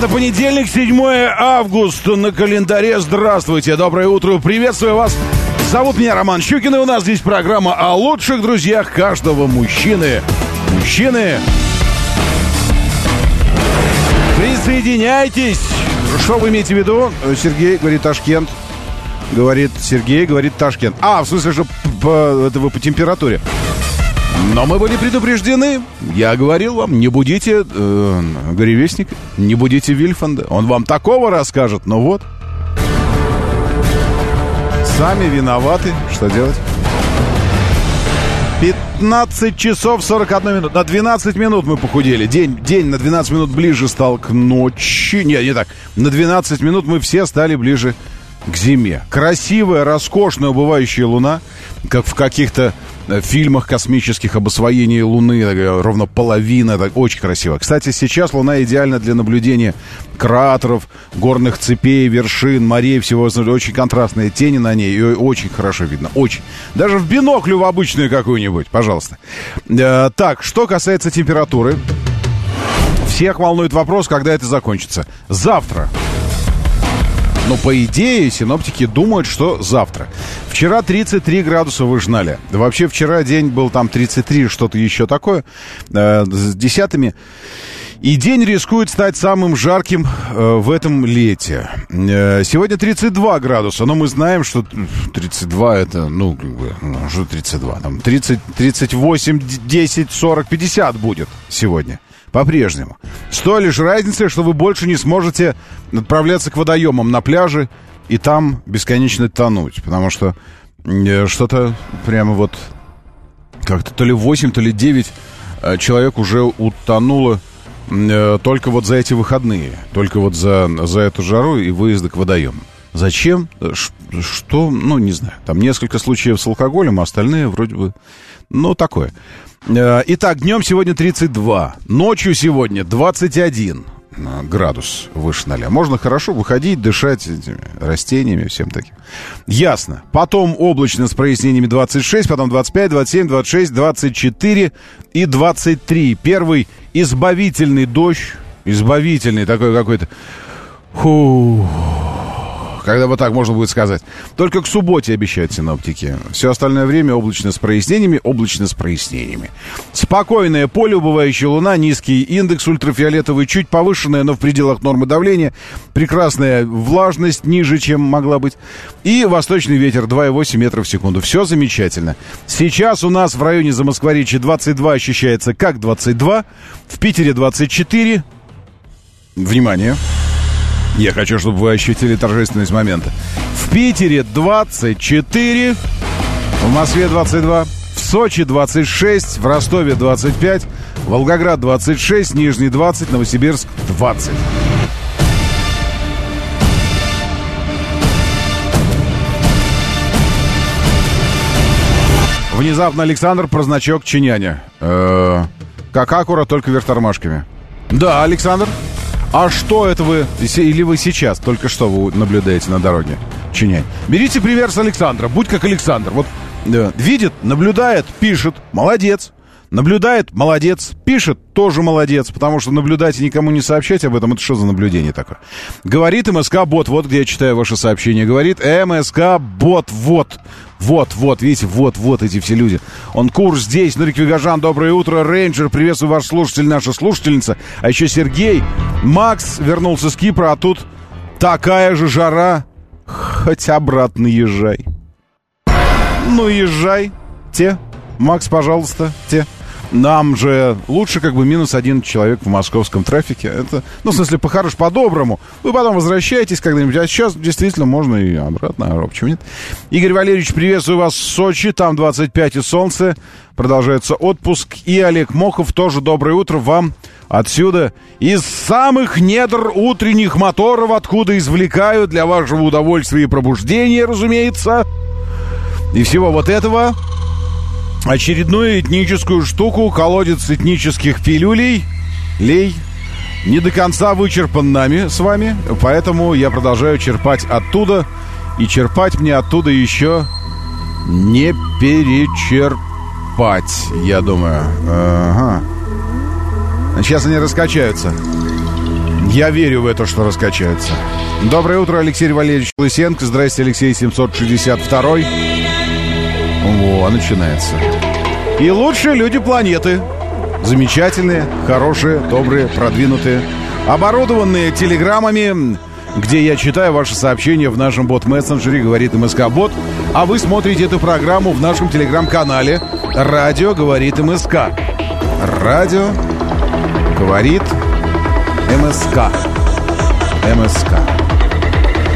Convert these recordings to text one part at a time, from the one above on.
Это понедельник, 7 августа на календаре. Здравствуйте, доброе утро, приветствую вас. Зовут меня Роман Щукин, и у нас здесь программа о лучших друзьях каждого мужчины. Мужчины, присоединяйтесь. Что вы имеете в виду? Сергей говорит Ташкент. Говорит Сергей, говорит Ташкент. А, в смысле, что по, это вы по температуре. Но мы были предупреждены. Я говорил вам, не будите э, Горевестник, не будите Вильфанда. Он вам такого расскажет. Но вот. Сами виноваты. Что делать? 15 часов 41 минут. На 12 минут мы похудели. День, день на 12 минут ближе стал к ночи. Нет, не так. На 12 минут мы все стали ближе к зиме. Красивая, роскошная убывающая луна, как в каких-то фильмах космических об освоении Луны, такая, ровно половина, так, очень красиво. Кстати, сейчас Луна идеальна для наблюдения кратеров, горных цепей, вершин, морей, всего, очень контрастные тени на ней, и очень хорошо видно, очень. Даже в биноклю в обычную какую-нибудь, пожалуйста. Э, так, что касается температуры, всех волнует вопрос, когда это закончится. Завтра. Но по идее синоптики думают, что завтра. Вчера 33 градуса вы жнали. Вообще вчера день был там 33, что-то еще такое, э, с десятыми. И день рискует стать самым жарким э, в этом лете. Э, сегодня 32 градуса, но мы знаем, что 32 это, ну, как бы, ну, что 32? Там 30, 38, 10, 40, 50 будет сегодня по-прежнему. С той лишь разницей, что вы больше не сможете отправляться к водоемам на пляже и там бесконечно тонуть. Потому что э, что-то прямо вот как-то то ли 8, то ли 9 э, человек уже утонуло э, только вот за эти выходные. Только вот за, за эту жару и выезды к водоемам. Зачем? Что? Ну, не знаю. Там несколько случаев с алкоголем, а остальные вроде бы... Ну, такое. Э, итак, днем сегодня 32, ночью сегодня 21 э, градус выше 0. Можно хорошо выходить, дышать этими растениями, всем таким. Ясно. Потом облачно с прояснениями 26, потом 25, 27, 26, 24 и 23. Первый избавительный дождь, избавительный такой какой-то... Фух когда вот так можно будет сказать. Только к субботе обещают синоптики. Все остальное время облачно с прояснениями, облачно с прояснениями. Спокойное поле, убывающая луна, низкий индекс ультрафиолетовый, чуть повышенная, но в пределах нормы давления, прекрасная влажность, ниже, чем могла быть, и восточный ветер 2,8 метров в секунду. Все замечательно. Сейчас у нас в районе Замоскворечья 22 ощущается как 22, в Питере 24. Внимание! Я хочу, чтобы вы ощутили торжественность момента. В Питере 24, в Москве 22, в Сочи 26, в Ростове 25, Волгоград 26, Нижний 20, Новосибирск 20. Внезапно Александр про значок чиняня. Э-э- как акура, только вверх тормашками. Да, Александр? А что это вы, или вы сейчас, только что вы наблюдаете на дороге, чинять? Берите пример с Александра, будь как Александр. Вот да, видит, наблюдает, пишет, молодец. Наблюдает, молодец. Пишет, тоже молодец, потому что наблюдать и никому не сообщать об этом, это что за наблюдение такое? Говорит МСК-бот, вот где я читаю ваше сообщение. Говорит МСК-бот, вот. Вот, вот, видите, вот, вот эти все люди. Он курс здесь, Нурик Вигажан, доброе утро, Рейнджер, приветствую ваш слушатель, наша слушательница. А еще Сергей, Макс вернулся с Кипра, а тут такая же жара, хоть обратно езжай. Ну, езжай, те, Макс, пожалуйста, те нам же лучше как бы минус один человек в московском трафике. Это, ну, в смысле, по-хорошему, по-доброму. Вы потом возвращаетесь когда-нибудь. А сейчас действительно можно и обратно. А почему нет? Игорь Валерьевич, приветствую вас в Сочи. Там 25 и солнце. Продолжается отпуск. И Олег Мохов тоже доброе утро вам Отсюда, из самых недр утренних моторов, откуда извлекаю для вашего удовольствия и пробуждения, разумеется, и всего вот этого, очередную этническую штуку, колодец этнических пилюлей, лей, не до конца вычерпан нами с вами, поэтому я продолжаю черпать оттуда, и черпать мне оттуда еще не перечерпать, я думаю. Ага. Сейчас они раскачаются. Я верю в это, что раскачаются. Доброе утро, Алексей Валерьевич Лысенко. Здрасте, Алексей 762. Во, начинается. И лучшие люди планеты. Замечательные, хорошие, добрые, продвинутые. Оборудованные телеграммами, где я читаю ваши сообщения в нашем бот-мессенджере, говорит МСК Бот. А вы смотрите эту программу в нашем телеграм-канале «Радио говорит МСК». Радио говорит МСК. МСК.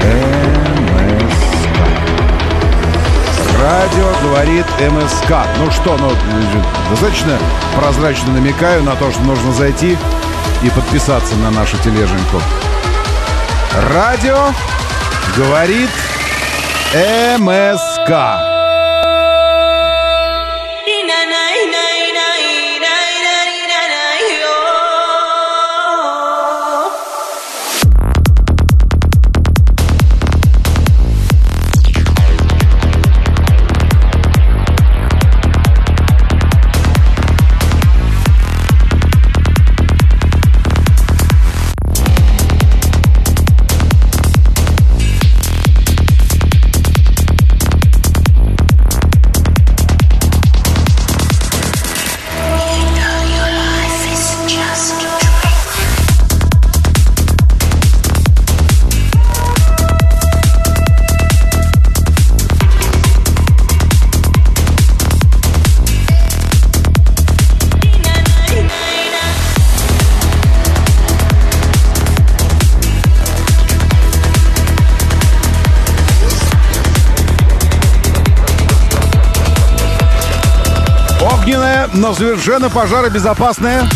МСК. Радио говорит МСК. Ну что, ну, достаточно прозрачно намекаю на то, что нужно зайти и подписаться на нашу тележеньку. Радио говорит МСК. Но совершенно пожаробезопасная.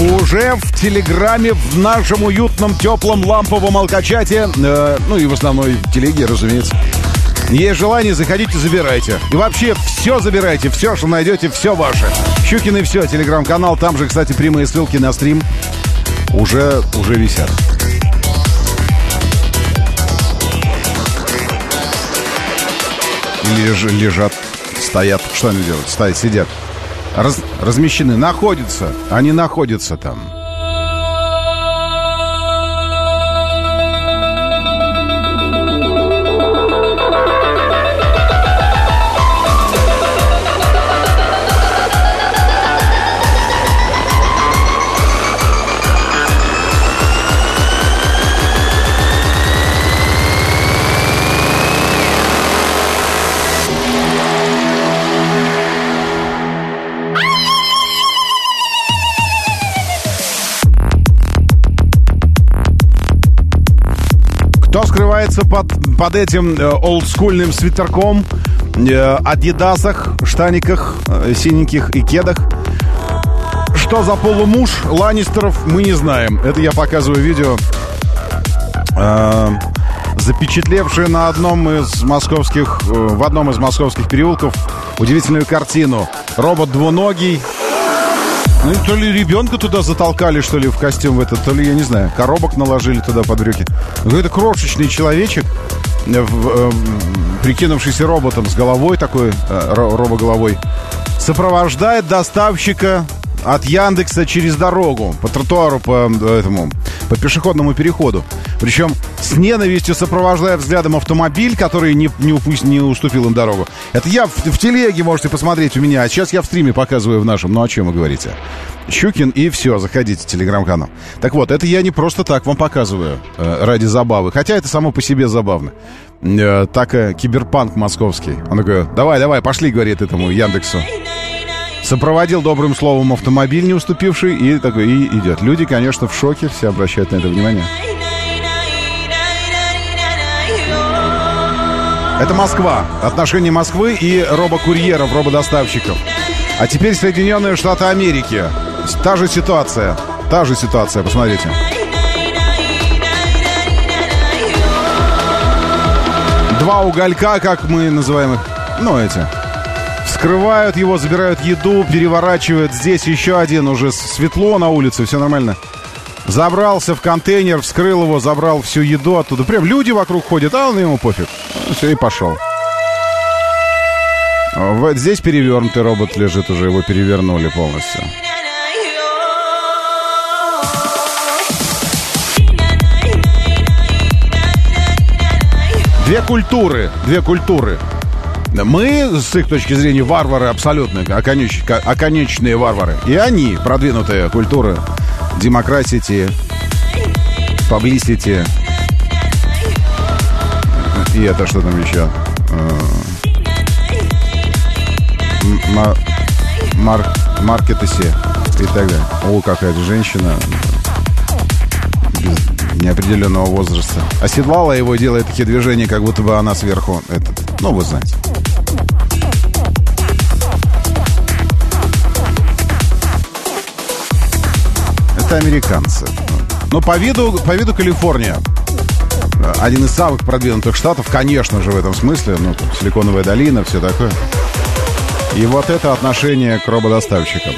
Уже в Телеграме, в нашем уютном, теплом, ламповом алкачате, э, ну и в основной телеге, разумеется. Есть желание, заходите, забирайте. И вообще все забирайте, все, что найдете, все ваше. Щукин и все, телеграм-канал. Там же, кстати, прямые ссылки на стрим уже, уже висят. Или лежат стоят. Что они делают? Стоят, сидят. Раз, размещены. Находятся. Они находятся там. Скрывается под, под этим э, олдскульным свитерком, э, адидасах, штаниках, э, синеньких и кедах. Что за полумуж Ланнистеров, мы не знаем. Это я показываю видео, э, запечатлевшее на одном из московских, э, в одном из московских переулков удивительную картину. Робот двуногий, ну, то ли ребенка туда затолкали, что ли, в костюм в этот, то ли, я не знаю, коробок наложили туда под брюки. Какой-то крошечный человечек, э, в, э, прикинувшийся роботом с головой такой, э, робоголовой, сопровождает доставщика от Яндекса через дорогу, по тротуару, по этому, по пешеходному переходу. Причем с ненавистью сопровождая взглядом автомобиль, который не, не, упусть, не уступил им дорогу. Это я в, в телеге можете посмотреть у меня, а сейчас я в стриме показываю в нашем. Ну, о чем вы говорите? Щукин и все, заходите, телеграм-канал. Так вот, это я не просто так вам показываю э, ради забавы, хотя это само по себе забавно. Э, так э, киберпанк московский. Он такой, давай, давай, пошли, говорит этому Яндексу. Сопроводил добрым словом автомобиль, не уступивший, и такой, и идет. Люди, конечно, в шоке, все обращают на это внимание. Это Москва. Отношения Москвы и робокурьеров, рободоставщиков. А теперь Соединенные Штаты Америки. та же ситуация. Та же ситуация, посмотрите. Два уголька, как мы называем их. Ну, эти. Вскрывают его, забирают еду, переворачивают. Здесь еще один, уже светло на улице, все нормально. Забрался в контейнер, вскрыл его, забрал всю еду оттуда. Прям люди вокруг ходят, а он ему пофиг. Все, и пошел. Вот здесь перевернутый робот лежит уже, его перевернули полностью. Две культуры, две культуры. Мы, с их точки зрения, варвары абсолютно, оконеч, оконечные варвары. И они, продвинутые культуры, демократии, publicity. Это что там еще? Мар маркетеси и так далее. О, какая-то женщина неопределенного возраста. Оседлала его делает такие движения, как будто бы она сверху этот. Ну, вы знаете. Это американцы. Но по виду, по виду Калифорния. Один из самых продвинутых штатов, конечно же, в этом смысле. Ну, там, Силиконовая долина, все такое. И вот это отношение к рободоставщикам.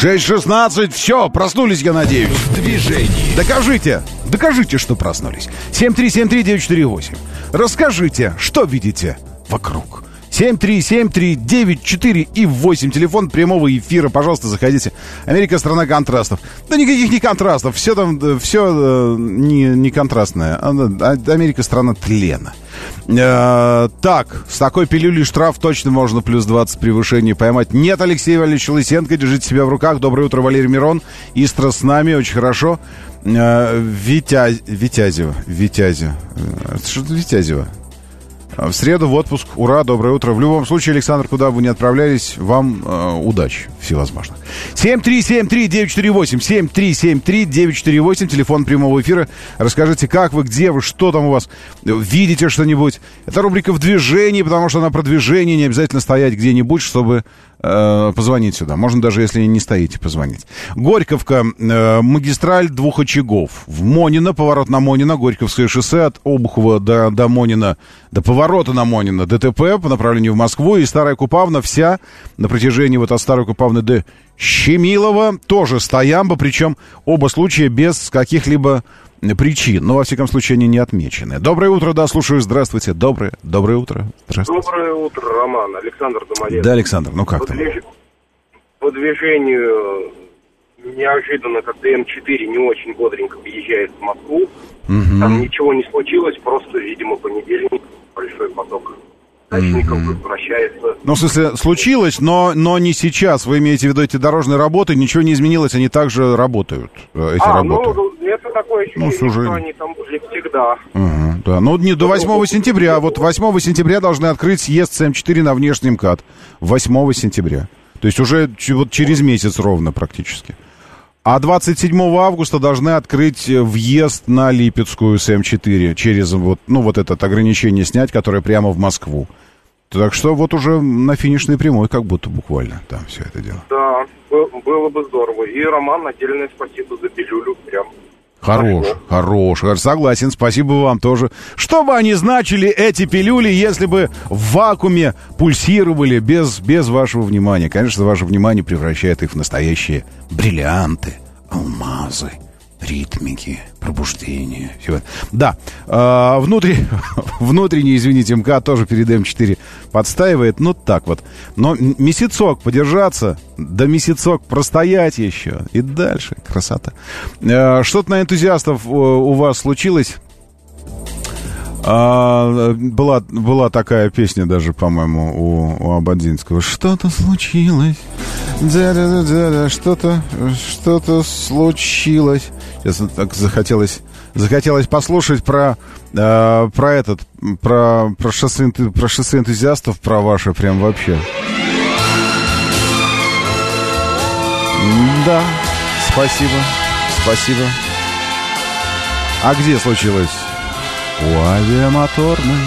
Шесть шестнадцать, все, проснулись, я надеюсь. В движении. Докажите, докажите, что проснулись. Семь три семь три девять четыре восемь. Расскажите, что видите вокруг. 7373948 и 8. Телефон прямого эфира. Пожалуйста, заходите. Америка страна контрастов. Да никаких не контрастов. Все там, все э, не, не контрастное. А, Америка страна тлена. Э, так, с такой пилюлей штраф точно можно плюс 20 превышений поймать. Нет, Алексей Валерьевич Лысенко, держите себя в руках. Доброе утро, Валерий Мирон. Истра с нами, очень хорошо. Э, Витязь, Витязева, Витязева. Э, что-то Витязева. В среду в отпуск. Ура, доброе утро. В любом случае, Александр, куда бы вы ни отправлялись, вам э, удачи всевозможных. 7373948, 7373948, телефон прямого эфира. Расскажите, как вы, где вы, что там у вас, видите что-нибудь. Это рубрика «В движении», потому что она про движение, не обязательно стоять где-нибудь, чтобы э, позвонить сюда. Можно даже, если не стоите, позвонить. Горьковка, э, магистраль двух очагов. В Монино, поворот на Монино, Горьковское шоссе от Обухова до, до Монина, до поворота на Монино, ДТП по направлению в Москву. И Старая Купавна вся на протяжении вот от Старой Купавны до Щемилова тоже стоямба, причем оба случая без каких-либо причин. Но, во всяком случае, они не отмечены. Доброе утро, да, слушаю. Здравствуйте. Доброе, доброе утро. Здравствуйте. Доброе утро, Роман. Александр Домодедов. Да, Александр, ну как по там? Движ... По движению неожиданно, когда М4 не очень бодренько въезжает в Москву. Угу. Там ничего не случилось, просто, видимо, понедельник, большой поток дачников mm-hmm. возвращается. Ну, в смысле, случилось, но, но не сейчас. Вы имеете в виду эти дорожные работы, ничего не изменилось, они также работают, э, эти а, ну, работы. ну, это такое ощущение, ну, что они там были всегда. Угу, да, ну, не до 8 сентября. Вот 8 сентября должны открыть съезд с М4 на внешний МКАД. 8 сентября. То есть уже вот через месяц ровно практически. А 27 августа должны открыть въезд на Липецкую с М4 через вот, ну, вот это ограничение снять, которое прямо в Москву. Так что вот уже на финишной прямой, как будто буквально там все это дело. Да, было бы здорово. И, Роман, отдельное спасибо за пилюлю. Прям Хорош, хорош, согласен, спасибо вам тоже. Что бы они значили, эти пилюли, если бы в вакууме пульсировали без, без вашего внимания? Конечно, ваше внимание превращает их в настоящие бриллианты, алмазы ритмики, пробуждение. Все. Да, э, внутри, внутренний, извините, МК тоже перед М4 подстаивает. Ну, так вот. Но месяцок подержаться, да месяцок простоять еще. И дальше. Красота. Э, что-то на энтузиастов у вас случилось? А, была, была такая песня даже, по-моему, у, у Абадзинского. Что-то случилось. Что-то, что-то случилось. Сейчас так захотелось, захотелось послушать про, э, про этот, про, про, шоссе, про шоссе энтузиастов, про ваше прям вообще. Да, спасибо, спасибо. А где случилось? У авиамоторной.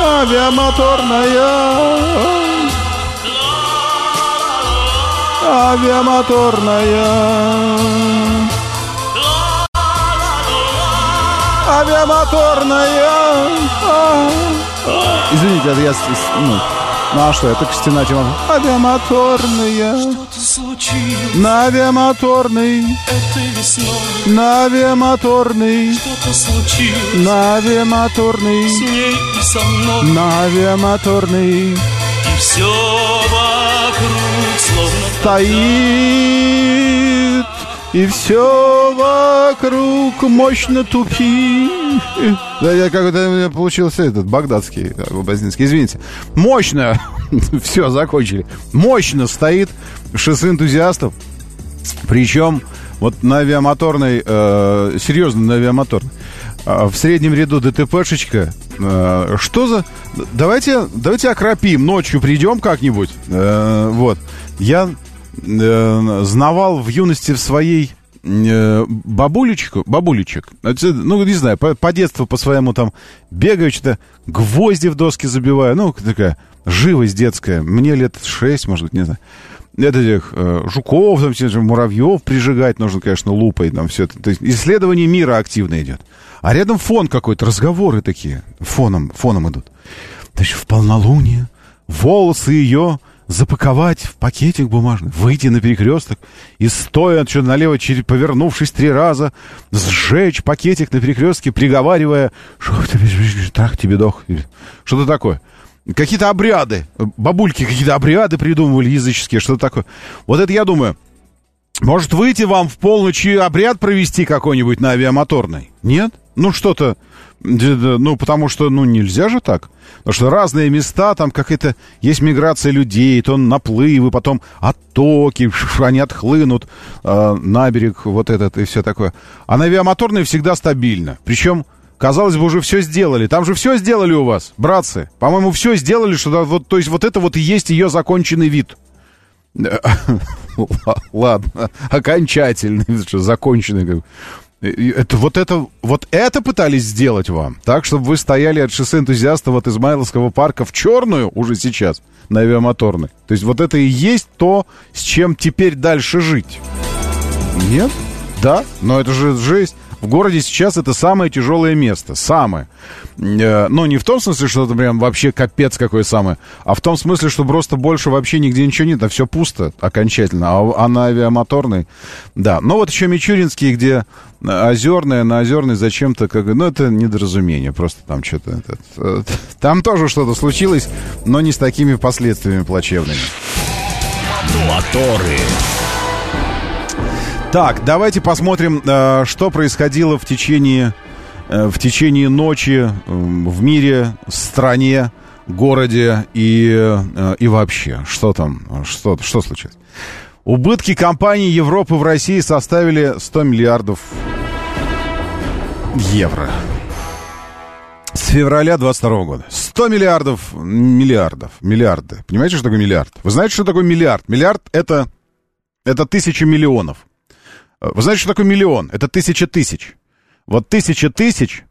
Авиамоторная. Авиамоторная. Авиамоторная. Извините, я... Ну, ну а что, это Костяна тема. Авиамоторная. Что-то случилось. На авиамоторный. Этой весной. На авиамоторный. Что-то случилось. На авиамоторный. С ней и со мной. На авиамоторный. И все вокруг словно стоит. И все вокруг мощно тупит. Да, я как-то у меня получился этот багдадский, базнинский, извините. Мощно, все, закончили. Мощно стоит шоссе энтузиастов. Причем вот на авиамоторной, э, серьезно, на авиамоторной, э, в среднем ряду ДТПшечка. Э, что за... Давайте, давайте окропим, ночью придем как-нибудь. Э, вот. Я э, знавал в юности в своей бабулечку, бабулечек, ну, не знаю, по, по детству по своему там бегаю, что-то гвозди в доски забиваю, ну, такая живость детская, мне лет шесть, может быть, не знаю. Это этих э, жуков, там, муравьев прижигать нужно, конечно, лупой, там все это. То есть исследование мира активно идет. А рядом фон какой-то, разговоры такие, фоном, фоном идут. То есть в полнолуние волосы ее запаковать в пакетик бумажный, выйти на перекресток и стоя что налево, повернувшись три раза, сжечь пакетик на перекрестке, приговаривая, что трах тебе дох, что-то такое. Какие-то обряды, бабульки какие-то обряды придумывали языческие, что-то такое. Вот это я думаю, может выйти вам в полночь и обряд провести какой-нибудь на авиамоторной? Нет? Ну что-то ну, потому что, ну, нельзя же так. Потому что разные места, там какая-то есть миграция людей, то наплывы, потом оттоки, они отхлынут э, на берег, вот этот и все такое. А на авиамоторной всегда стабильно. Причем, казалось бы, уже все сделали. Там же все сделали у вас, братцы. По-моему, все сделали, что вот, то есть вот это вот и есть ее законченный вид. Ладно, окончательный, законченный. Это, вот, это, вот это пытались сделать вам, так, чтобы вы стояли от шоссе энтузиастов от Измайловского парка в черную уже сейчас на авиамоторной. То есть вот это и есть то, с чем теперь дальше жить. Нет? Да, но это же жесть. В городе сейчас это самое тяжелое место. Самое. Э, ну, не в том смысле, что это прям вообще капец какое самое, а в том смысле, что просто больше вообще нигде ничего нет, а все пусто окончательно. А, а на авиамоторной, да. Но вот еще Мичуринский, где озерная, на озерной зачем-то, как, ну, это недоразумение, просто там что-то... Это, там тоже что-то случилось, но не с такими последствиями плачевными. Моторы. Так, давайте посмотрим, э, что происходило в течение, э, в течение ночи в мире, стране, городе и, э, и вообще. Что там, что, что случилось? Убытки компаний Европы в России составили 100 миллиардов евро. С февраля 22 года. 100 миллиардов, миллиардов, миллиарды. Понимаете, что такое миллиард? Вы знаете, что такое миллиард? Миллиард это, это тысяча миллионов. Вы знаете, что такое миллион? Это тысяча тысяч. Вот тысяча тысяч,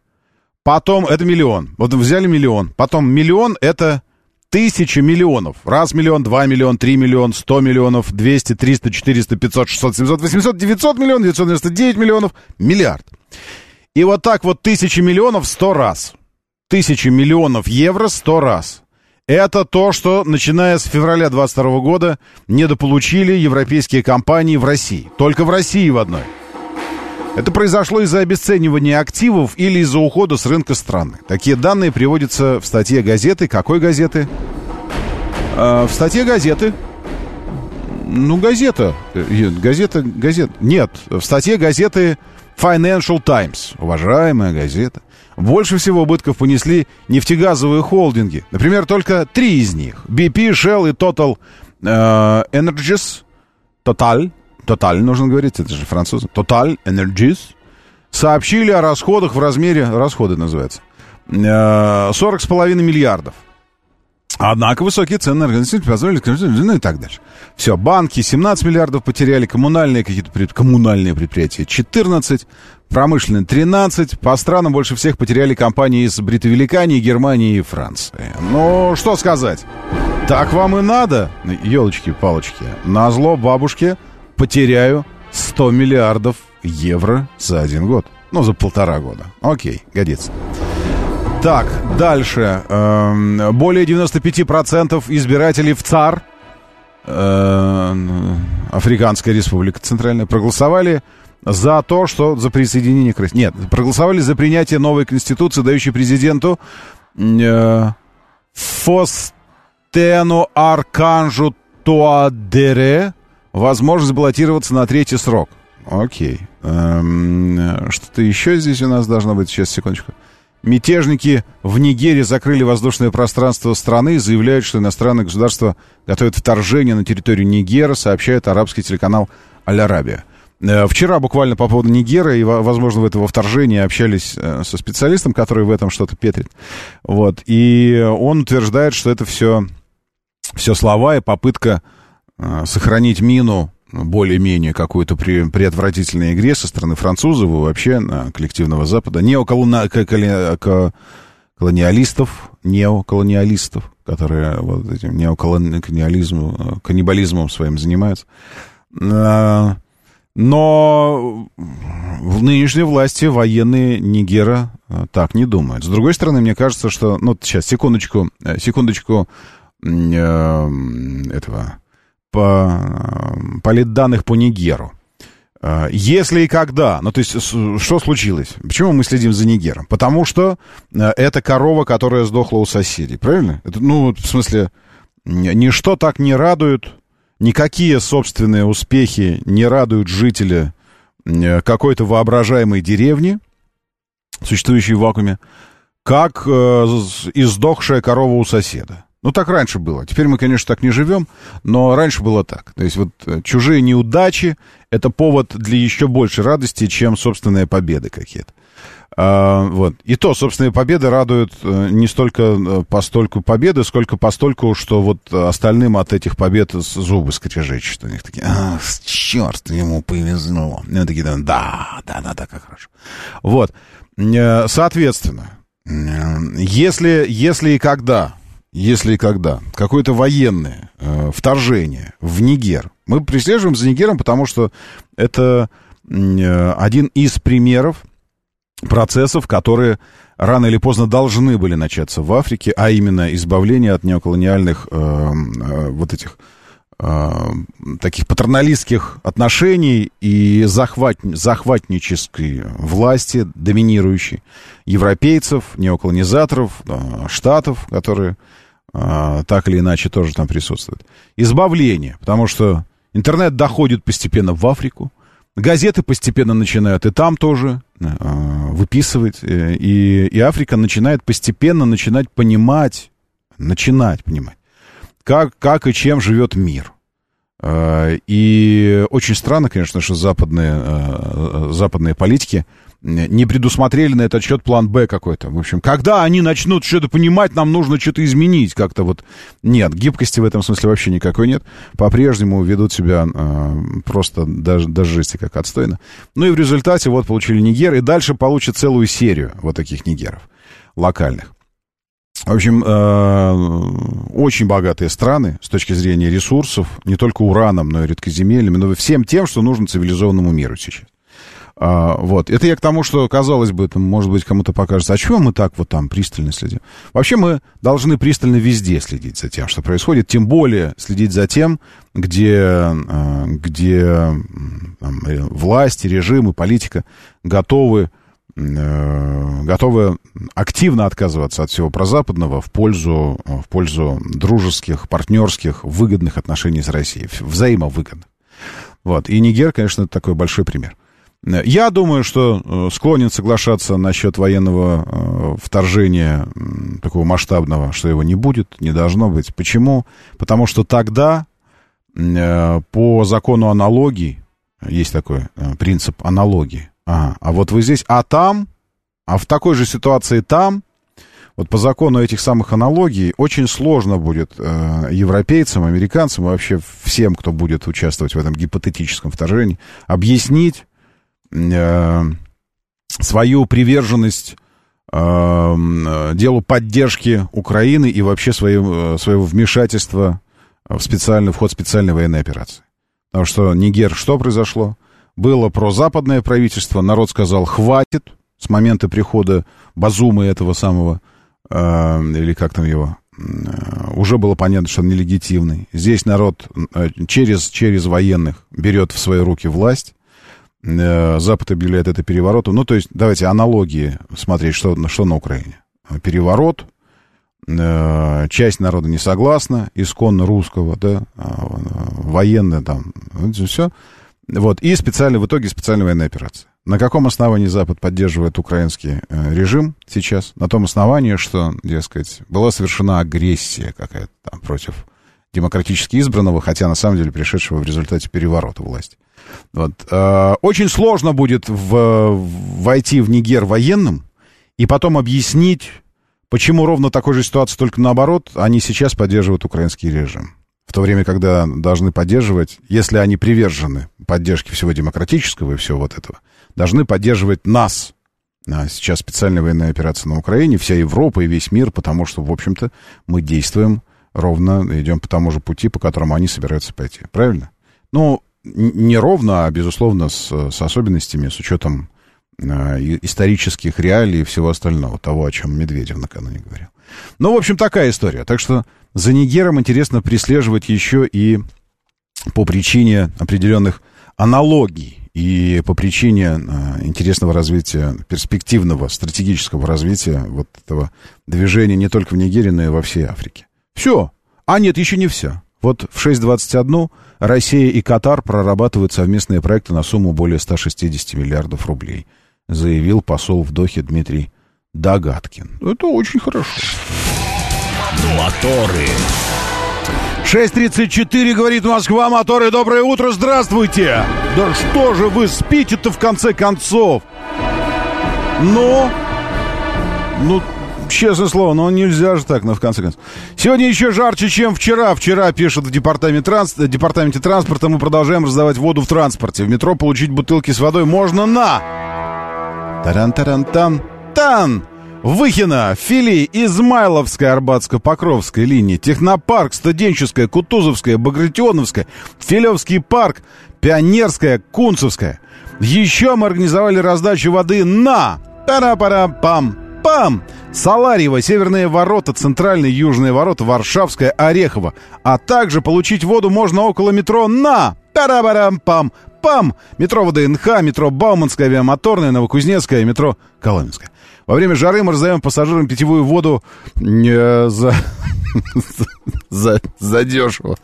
потом это миллион. Вот взяли миллион. Потом миллион это тысяча миллионов. Раз миллион, два миллион, три миллион, сто миллионов, двести, триста, четыреста, пятьсот, шестьсот, семьсот, восемьсот, девятьсот миллионов, девятьсот девяносто девять миллионов, миллиард. И вот так вот тысячи миллионов сто раз. Тысячи миллионов евро сто раз. Это то, что, начиная с февраля 22 года, недополучили европейские компании в России. Только в России в одной. Это произошло из-за обесценивания активов или из-за ухода с рынка страны. Такие данные приводятся в статье газеты. Какой газеты? Э, в статье газеты. Ну, газета. Газета, газета. Нет, в статье газеты Financial Times, уважаемая газета. Больше всего убытков понесли нефтегазовые холдинги. Например, только три из них. BP, Shell и Total э, Energies. Total. Total нужно говорить, это же французы. Total Energies. Сообщили о расходах в размере, расходы называется, э, 40,5 миллиардов. Однако высокие цены на организации позволили, ну и так дальше. Все, банки 17 миллиардов потеряли, коммунальные какие-то коммунальные предприятия 14, промышленные 13. По странам больше всех потеряли компании из Бритовеликании, Германии и Франции. Ну, что сказать? Так вам и надо, елочки-палочки. На зло бабушке потеряю 100 миллиардов евро за один год. Ну, за полтора года. Окей, годится. Так, дальше. Эм, более 95% избирателей в ЦАР, э, Африканская республика Центральная, проголосовали за то, что за присоединение к России. Нет, проголосовали за принятие новой конституции, дающей президенту э, Фостену Арканжу Туадере возможность баллотироваться на третий срок. Окей. Эм, что-то еще здесь у нас должно быть. Сейчас, секундочку. Мятежники в Нигере закрыли воздушное пространство страны и заявляют, что иностранное государство готовит вторжение на территорию Нигера, сообщает арабский телеканал «Аль-Арабия». Э, вчера буквально по поводу Нигера и, возможно, в этого вторжения общались э, со специалистом, который в этом что-то петрит. Вот. И он утверждает, что это все, все слова и попытка э, сохранить мину более-менее какой-то при, при отвратительной игре со стороны французов и вообще на коллективного Запада, неоколониалистов, неоколониалистов, которые вот этим неоколониализмом, каннибализмом своим занимаются. А, но в нынешней власти военные Нигера а, так не думают. С другой стороны, мне кажется, что... Ну, сейчас, секундочку, э, секундочку э, этого по, политданных по Нигеру. А, если и когда, ну то есть что случилось? Почему мы следим за Нигером? Потому что а, это корова, которая сдохла у соседей, правильно? Это, ну, в смысле, ничто так не радует, никакие собственные успехи не радуют жителя какой-то воображаемой деревни, существующей в вакууме, как э, издохшая корова у соседа. Ну, так раньше было. Теперь мы, конечно, так не живем, но раньше было так. То есть вот э, чужие неудачи — это повод для еще большей радости, чем собственные победы какие-то. А, вот. И то, собственные победы радуют э, не столько э, постольку победы, сколько постольку, что вот остальным от этих побед зубы скрежечут. У них такие, а, черт, ему повезло. Они такие, да, да, да, да, как хорошо. Вот. Соответственно, если, если и когда если и когда, какое-то военное э, вторжение в Нигер. Мы преследуем за Нигером, потому что это э, один из примеров процессов, которые рано или поздно должны были начаться в Африке, а именно избавление от неоколониальных э, э, вот этих таких патерналистских отношений и захват, захватнической власти, доминирующей европейцев, неоколонизаторов, штатов, которые а, так или иначе тоже там присутствует. Избавление, потому что интернет доходит постепенно в Африку, газеты постепенно начинают и там тоже а, выписывать, э, и, и Африка начинает постепенно начинать понимать, начинать понимать, как, как и чем живет мир. А, и очень странно, конечно, что западные, западные политики не предусмотрели на этот счет план Б какой-то. В общем, когда они начнут что-то понимать, нам нужно что-то изменить как-то вот. Нет, гибкости в этом смысле вообще никакой нет. По-прежнему ведут себя э, просто даже, даже жести как отстойно. Ну и в результате вот получили Нигер, и дальше получат целую серию вот таких Нигеров локальных. В общем, э, очень богатые страны с точки зрения ресурсов, не только ураном, но и редкоземельными, но всем тем, что нужно цивилизованному миру сейчас. А, вот. Это я к тому, что, казалось бы, там, может быть, кому-то покажется, а чего мы так вот там пристально следим? Вообще мы должны пристально везде следить за тем, что происходит, тем более следить за тем, где, а, где там, э, власти, режимы, политика готовы э, готовы активно отказываться от всего прозападного в пользу, в пользу дружеских, партнерских, выгодных отношений с Россией, взаимовыгодных. Вот. И Нигер, конечно, такой большой пример. Я думаю, что э, склонен соглашаться насчет военного э, вторжения такого масштабного, что его не будет, не должно быть. Почему? Потому что тогда э, по закону аналогии, есть такой принцип аналогии, а, а вот вы здесь, а там, а в такой же ситуации там, вот по закону этих самых аналогий очень сложно будет э, европейцам, американцам и вообще всем, кто будет участвовать в этом гипотетическом вторжении, объяснить э, свою приверженность э, делу поддержки Украины и вообще свое, э, своего вмешательства в специальный вход специальной военной операции. Потому что Нигер, что произошло? Было прозападное правительство, народ сказал, хватит, с момента прихода Базумы этого самого э, или как там его, э, уже было понятно, что он нелегитимный. Здесь народ э, через, через военных берет в свои руки власть. Э, Запад объявляет это переворотом. Ну, то есть, давайте аналогии смотреть, что, что на Украине. Переворот, часть народа не согласна, исконно русского, да, военные там, все. Вот, и специально, в итоге специальная военная операция. На каком основании Запад поддерживает украинский э, режим сейчас? На том основании, что, дескать, была совершена агрессия какая-то там против демократически избранного, хотя на самом деле пришедшего в результате переворота власти. Вот. Э, очень сложно будет в, войти в Нигер военным и потом объяснить, почему ровно такой же ситуации, только наоборот, они сейчас поддерживают украинский режим в то время, когда должны поддерживать, если они привержены поддержке всего демократического и всего вот этого, должны поддерживать нас. А сейчас специальная военная операция на Украине, вся Европа и весь мир, потому что, в общем-то, мы действуем ровно, идем по тому же пути, по которому они собираются пойти. Правильно? Ну, не ровно, а, безусловно, с, с особенностями, с учетом э, исторических реалий и всего остального, того, о чем Медведев накануне говорил. Ну, в общем, такая история. Так что за Нигером интересно преслеживать еще и по причине определенных аналогий и по причине э, интересного развития, перспективного, стратегического развития вот этого движения не только в Нигерии, но и во всей Африке. Все. А нет, еще не все. Вот в 6.21 Россия и Катар прорабатывают совместные проекты на сумму более 160 миллиардов рублей, заявил посол в Дохе Дмитрий Догаткин. Это очень хорошо. Моторы. 6.34, говорит Москва, моторы, доброе утро, здравствуйте! Да что же вы спите-то в конце концов? Ну, ну, честное слово, ну нельзя же так, ну в конце концов. Сегодня еще жарче, чем вчера. Вчера, пишут в департаменте, транс... департаменте транспорта, мы продолжаем раздавать воду в транспорте. В метро получить бутылки с водой можно на... Таран-таран-тан-тан! Выхина, Фили, Измайловская, Арбатско-Покровская линии, Технопарк, Студенческая, Кутузовская, Багратионовская, Филевский парк, Пионерская, Кунцевская. Еще мы организовали раздачу воды на... Пара-пара-пам! Пам! Саларьево, Северные ворота, Центральные Южные ворота, Варшавская, Орехово. А также получить воду можно около метро на... Пара-пара-пам! Пам! Метро ВДНХ, метро Бауманская, авиамоторная, Новокузнецкая, метро Коломенская. Во время жары мы раздаем пассажирам питьевую воду э, за... за, за дешево.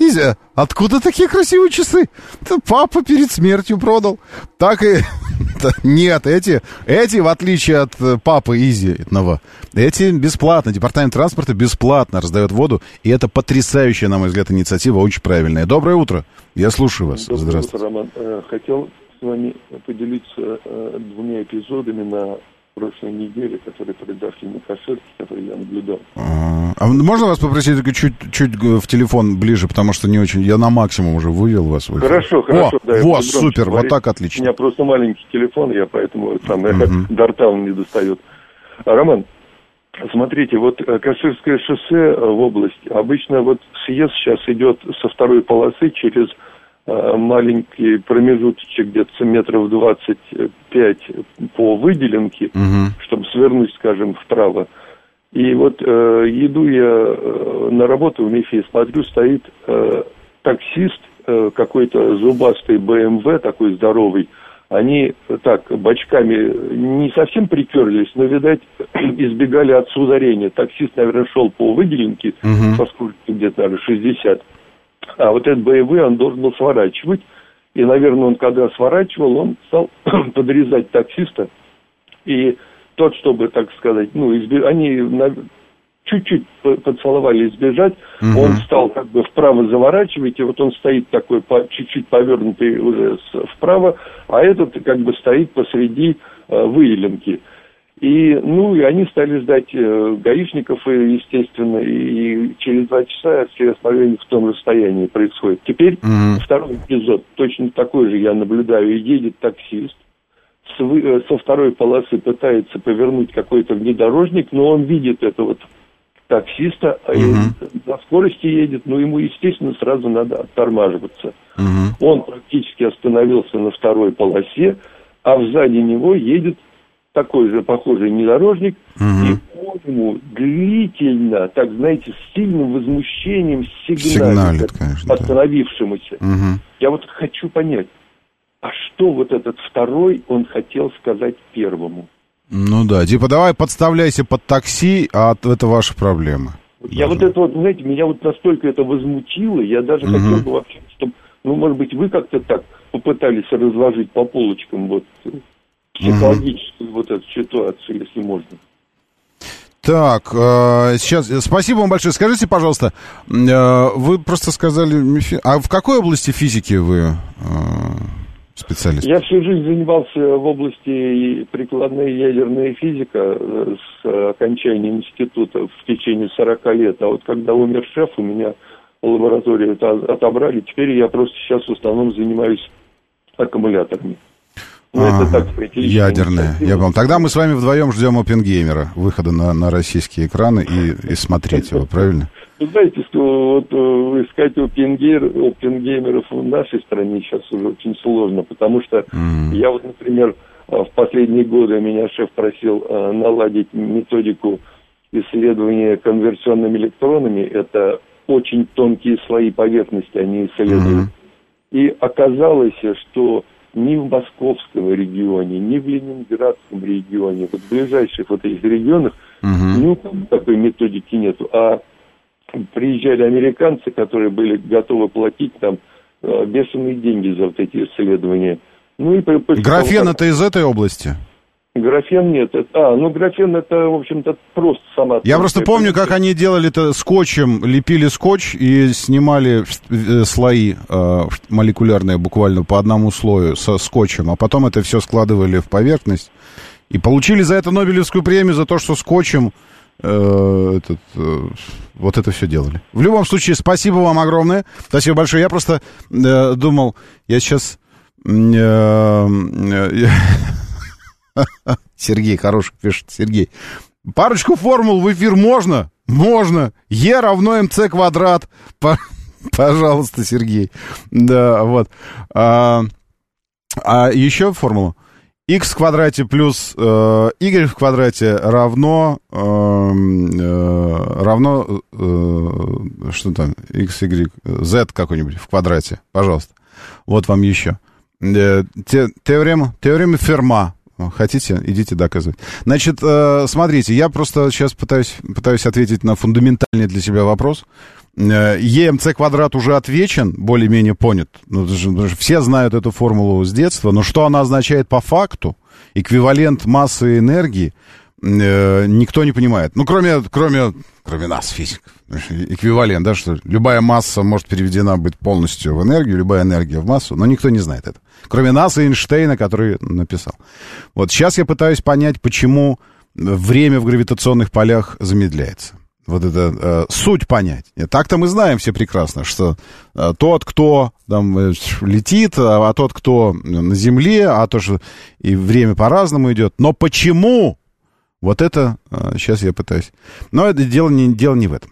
Изя, откуда такие красивые часы? Это папа перед смертью продал. Так и... Нет, эти, эти, в отличие от э, папы Изиного, эти бесплатно. Департамент транспорта бесплатно раздает воду. И это потрясающая, на мой взгляд, инициатива, очень правильная. Доброе утро. Я слушаю вас. Доброе Здравствуйте. Утро, Роман. Э, хотел с вами поделиться двумя эпизодами на прошлой неделе, который произошли на Каширке, который я наблюдал. А, а можно вас попросить только чуть, чуть в телефон ближе, потому что не очень... Я на максимум уже вывел вас. В хорошо, хорошо. О, да, вот, супер, говорить. вот так отлично. У меня просто маленький телефон, я поэтому сам, uh-huh. как до рта он не достает. А, Роман, смотрите, вот э, Каширское шоссе э, в области, обычно вот съезд сейчас идет со второй полосы через маленький промежуточек где-то метров 25 по выделенке, угу. чтобы свернуть, скажем, вправо. И вот э, иду я э, на работу в МИФе, смотрю, стоит э, таксист, э, какой-то зубастый БМВ, такой здоровый. Они э, так, бочками не совсем приперлись, но, видать, избегали от ударения. Таксист, наверное, шел по выделенке, угу. по скорости где-то, наверное, 60 а вот этот боевой, он должен был сворачивать. И, наверное, он когда сворачивал, он стал подрезать таксиста. И тот, чтобы, так сказать, ну, изби... они чуть-чуть поцеловали избежать, угу. он стал как бы вправо заворачивать, и вот он стоит такой по, чуть-чуть повернутый уже вправо, а этот как бы стоит посреди э, выеленки. И, ну, и они стали ждать э, гаишников, и, естественно, и, и через два часа все остановления в том расстоянии происходит. Теперь mm второй эпизод, точно такой же я наблюдаю, едет таксист, с, э, со второй полосы пытается повернуть какой-то внедорожник, но он видит этого таксиста, mm и на скорости едет, но ему, естественно, сразу надо оттормаживаться. mm Он практически остановился на второй полосе, а сзади него едет такой же похожий внедорожник, угу. и он ему длительно, так знаете, с сильным возмущением сигналит, сигналит конечно, остановившемуся. Да. Угу. Я вот хочу понять, а что вот этот второй он хотел сказать первому? Ну да, типа давай подставляйся под такси, а это ваша проблема. Я даже. вот это вот, знаете, меня вот настолько это возмутило, я даже угу. хотел бы вообще, чтобы, ну, может быть, вы как-то так попытались разложить по полочкам вот психологическую угу. вот эту ситуацию, если можно. Так, э, сейчас, спасибо вам большое. Скажите, пожалуйста, э, вы просто сказали, а в какой области физики вы э, специалист? Я всю жизнь занимался в области прикладная ядерная физика э, с окончанием института в течение 40 лет. А вот когда умер шеф, у меня лабораторию это отобрали. Теперь я просто сейчас в основном занимаюсь аккумуляторами. Ну, это, так сказать, ядерная. Я понял. Тогда мы с вами вдвоем ждем Опенгеймера, выхода на, на российские экраны и, и смотреть его, правильно? Вы знаете, что вот э, искать опенгеймер, опенгеймеров в нашей стране сейчас уже очень сложно, потому что mm. я вот, например, э, в последние годы меня шеф просил э, наладить методику исследования конверсионными электронами. Это очень тонкие слои поверхности они исследуют. Mm-hmm. И оказалось, что ни в московском регионе, ни в ленинградском регионе, вот в ближайших вот этих регионах угу. ни такой методики нету. А приезжали американцы, которые были готовы платить там э, бешеные деньги за вот эти исследования. Ну, и, Графен это из этой области? Графен нет. А, ну графен это, в общем-то, просто сама... Я просто помню, как они делали это скотчем, лепили скотч и снимали э, слои э, молекулярные буквально по одному слою со скотчем, а потом это все складывали в поверхность. И получили за это Нобелевскую премию за то, что скотчем э, этот, э, вот это все делали. В любом случае, спасибо вам огромное. Спасибо большое. Я просто э, думал, я сейчас... Э, э, Сергей хороший пишет, Сергей. Парочку формул в эфир можно? Можно. Е равно МЦ квадрат. Пожалуйста, Сергей. Да, вот. А, а еще формулу? x в квадрате плюс э, y в квадрате равно э, э, равно э, что там x y z какой-нибудь в квадрате, пожалуйста. Вот вам еще. Э, те, теорема теорема Ферма Хотите, идите доказывать. Значит, э, смотрите, я просто сейчас пытаюсь, пытаюсь ответить на фундаментальный для себя вопрос. Э, ЕМЦ квадрат уже отвечен, более-менее понят. Ну, все знают эту формулу с детства, но что она означает по факту? Эквивалент массы энергии э, никто не понимает. Ну, кроме, кроме, кроме нас, физиков. Эквивалент, да, что любая масса может переведена быть полностью в энергию, любая энергия в массу, но никто не знает это. Кроме нас и Эйнштейна, который написал. Вот сейчас я пытаюсь понять, почему время в гравитационных полях замедляется. Вот это э, суть понять. Так-то мы знаем все прекрасно, что э, тот, кто там э, летит, а, а тот, кто на Земле, а то, что и время по-разному идет. Но почему? Вот это э, сейчас я пытаюсь. Но это дело не, дело не в этом.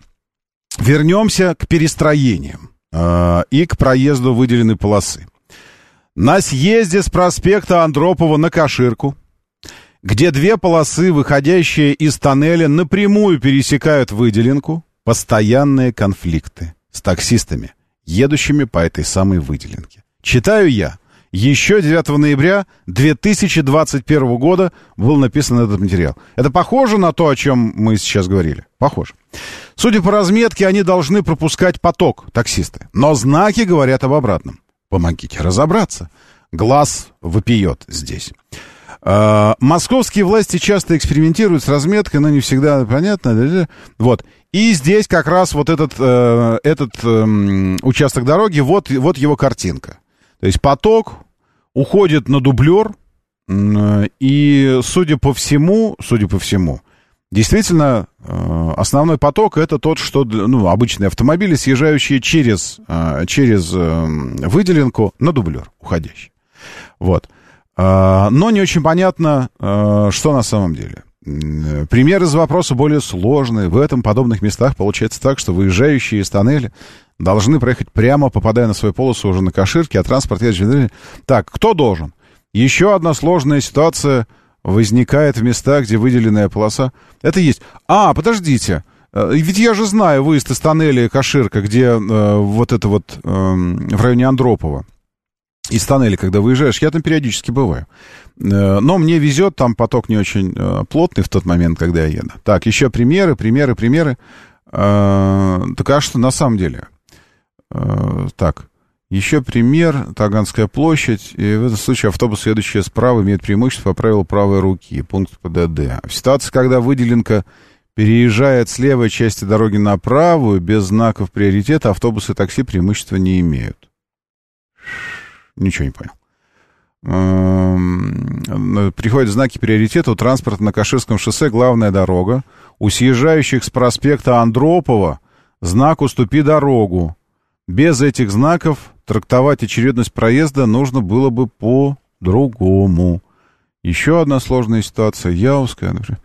Вернемся к перестроениям э, и к проезду выделенной полосы. На съезде с проспекта Андропова на Каширку, где две полосы, выходящие из тоннеля, напрямую пересекают выделенку, постоянные конфликты с таксистами, едущими по этой самой выделенке. Читаю я. Еще 9 ноября 2021 года был написан этот материал. Это похоже на то, о чем мы сейчас говорили? Похоже. Судя по разметке, они должны пропускать поток, таксисты. Но знаки говорят об обратном. Помогите разобраться. Глаз вопиет здесь. А, московские власти часто экспериментируют с разметкой, но не всегда понятно. Вот. И здесь как раз вот этот, э, этот э, участок дороги, вот, вот его картинка. То есть поток уходит на дублер, и, судя по всему, судя по всему, действительно, э, основной поток это тот, что, ну, обычные автомобили, съезжающие через, э, через э, выделенку на дублер уходящий. Вот. Но не очень понятно, что на самом деле. Пример из вопроса более сложный. В этом подобных местах получается так, что выезжающие из тоннеля должны проехать прямо, попадая на свою полосу уже на Каширке, а транспорт едет... Так, кто должен? Еще одна сложная ситуация возникает в местах, где выделенная полоса. Это есть. А, подождите. Э, ведь я же знаю выезд из тоннеля Каширка, где э, вот это вот э, в районе Андропова. Из тоннеля, когда выезжаешь, я там периодически бываю. Э, но мне везет, там поток не очень э, плотный в тот момент, когда я еду. Так, еще примеры, примеры, примеры. Э, так а что на самом деле? Так, еще пример, Таганская площадь. И в этом случае автобус, едущий справа, имеет преимущество по правилу правой руки, пункт ПДД. В ситуации, когда выделенка переезжает с левой части дороги на правую, без знаков приоритета, автобусы и такси преимущества не имеют. Ничего не понял. Эм, приходят знаки приоритета у транспорта на Каширском шоссе главная дорога. У съезжающих с проспекта Андропова знак «Уступи дорогу». Без этих знаков трактовать очередность проезда нужно было бы по-другому. Еще одна сложная ситуация. Яуская, например.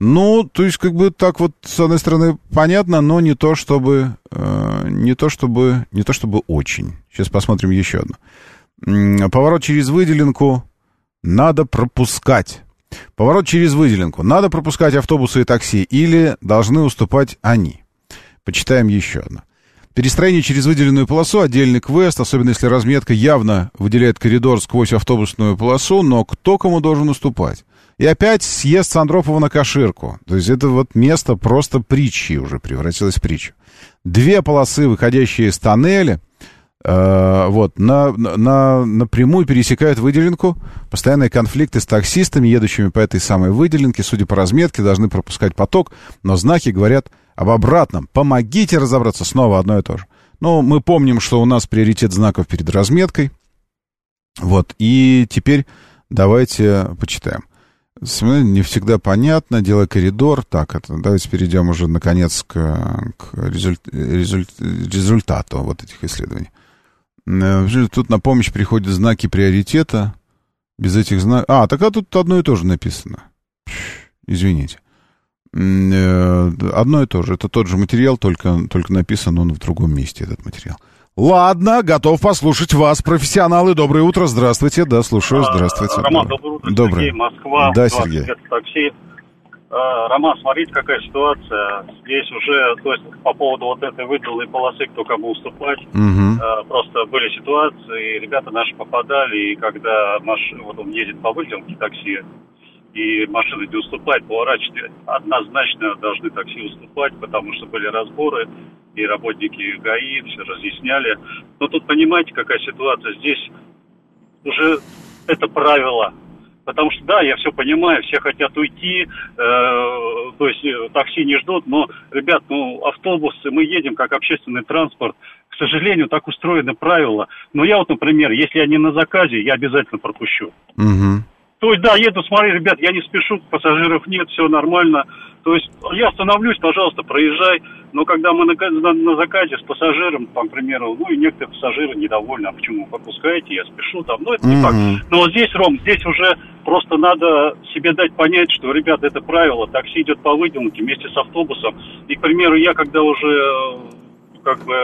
Ну, то есть, как бы так вот, с одной стороны, понятно, но не то чтобы, э, не то чтобы, не то чтобы очень. Сейчас посмотрим еще одно. Поворот через выделенку надо пропускать. Поворот через выделенку. Надо пропускать автобусы и такси или должны уступать они. Почитаем еще одно. Перестроение через выделенную полосу, отдельный квест, особенно если разметка явно выделяет коридор сквозь автобусную полосу, но кто кому должен уступать? И опять съезд Сандропова на Каширку. То есть это вот место просто притчи уже превратилось в притчу. Две полосы, выходящие из тоннеля, Э, вот, на, на, напрямую пересекают выделенку. Постоянные конфликты с таксистами, едущими по этой самой выделенке, судя по разметке, должны пропускать поток, но знаки говорят об обратном. Помогите разобраться. Снова одно и то же. Ну, мы помним, что у нас приоритет знаков перед разметкой. Вот, и теперь давайте почитаем. Не всегда понятно, делай коридор. Так, это, давайте перейдем уже, наконец, к, к результ, результ, результату вот этих исследований. Э, тут на помощь приходят знаки приоритета. Без этих знаков... А, так а тут одно и то же написано. Извините. Э, одно и то же. Это тот же материал, только, только написан он в другом месте, этот материал. Ладно, готов послушать вас, профессионалы. Доброе утро, здравствуйте. Да, слушаю, здравствуйте. Роман, доброе утро. Доброе. Сергей, Москва. Да, Сергей. такси. Э, Роман, смотрите, какая ситуация. Здесь уже, то есть по поводу вот этой выделенной полосы, кто кому уступать, угу. просто были ситуации, ребята наши попадали, и когда маш... вот он едет по выделенке такси, и машина не уступает, поворачивает, однозначно должны такси уступать, потому что были разборы, и работники ГАИ все разъясняли. Но тут понимаете, какая ситуация, здесь уже это правило, Потому что, да, я все понимаю, все хотят уйти, э, то есть э, такси не ждут, но, ребят, ну, автобусы, мы едем как общественный транспорт. К сожалению, так устроены правила. Но я вот, например, если я не на заказе, я обязательно пропущу. Угу. То есть, да, еду, смотри, ребят, я не спешу, пассажиров нет, все нормально. То есть, я остановлюсь, пожалуйста, проезжай. Но когда мы на, на, на заказе с пассажиром, там, к примеру, ну, и некоторые пассажиры недовольны, а почему вы пропускаете, я спешу там, ну, это не так. Но вот здесь, Ром, здесь уже просто надо себе дать понять, что, ребят, это правило, такси идет по выделенке вместе с автобусом. И, к примеру, я когда уже как бы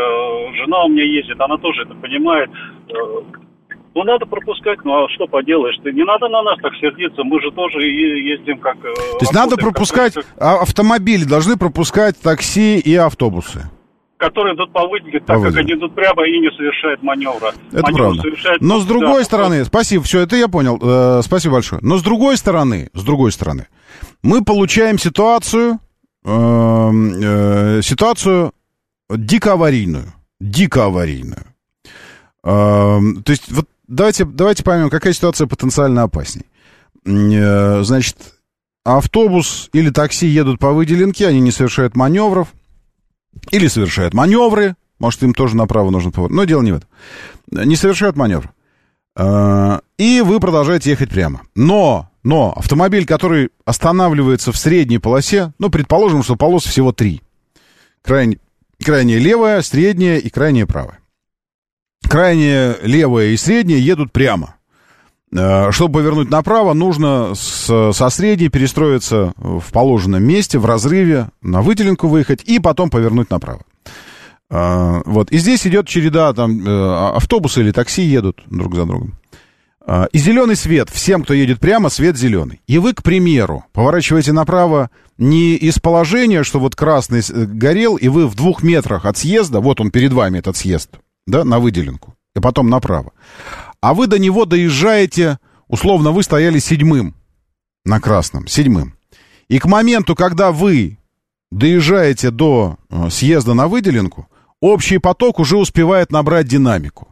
жена у меня ездит, она тоже это понимает, э, ну, надо пропускать, ну, а что поделаешь? Ты не надо на нас так сердиться, мы же тоже ездим как... Э, То есть надо пропускать, как... автомобили должны пропускать такси и автобусы? которые идут по выделке, так по как они идут прямо и не совершают маневра. Это Маневр правда. Совершает... Но с другой да, стороны, да. спасибо, все, это я понял, э, спасибо большое. Но с другой стороны, с другой стороны, мы получаем ситуацию, э, э, ситуацию дико аварийную, дико аварийную. то есть, вот давайте, давайте поймем, какая ситуация потенциально опасней. Э, значит, автобус или такси едут по выделенке, они не совершают маневров, или совершают маневры, может, им тоже направо нужно поворот, но дело не в этом. Не совершают маневр. Э, и вы продолжаете ехать прямо. Но, но автомобиль, который останавливается в средней полосе, ну, предположим, что полос всего три. Крайне, крайняя левая, средняя и крайняя правая. Крайняя левая и средняя едут прямо. Э, чтобы повернуть направо, нужно с, со средней перестроиться в положенном месте, в разрыве, на выделенку выехать и потом повернуть направо. Э, вот. И здесь идет череда, там э, автобусы или такси едут друг за другом. И зеленый свет, всем, кто едет прямо, свет зеленый. И вы, к примеру, поворачиваете направо не из положения, что вот красный горел, и вы в двух метрах от съезда, вот он перед вами, этот съезд, да, на выделенку, и потом направо а вы до него доезжаете, условно, вы стояли седьмым на красном, седьмым. И к моменту, когда вы доезжаете до э, съезда на выделенку, общий поток уже успевает набрать динамику.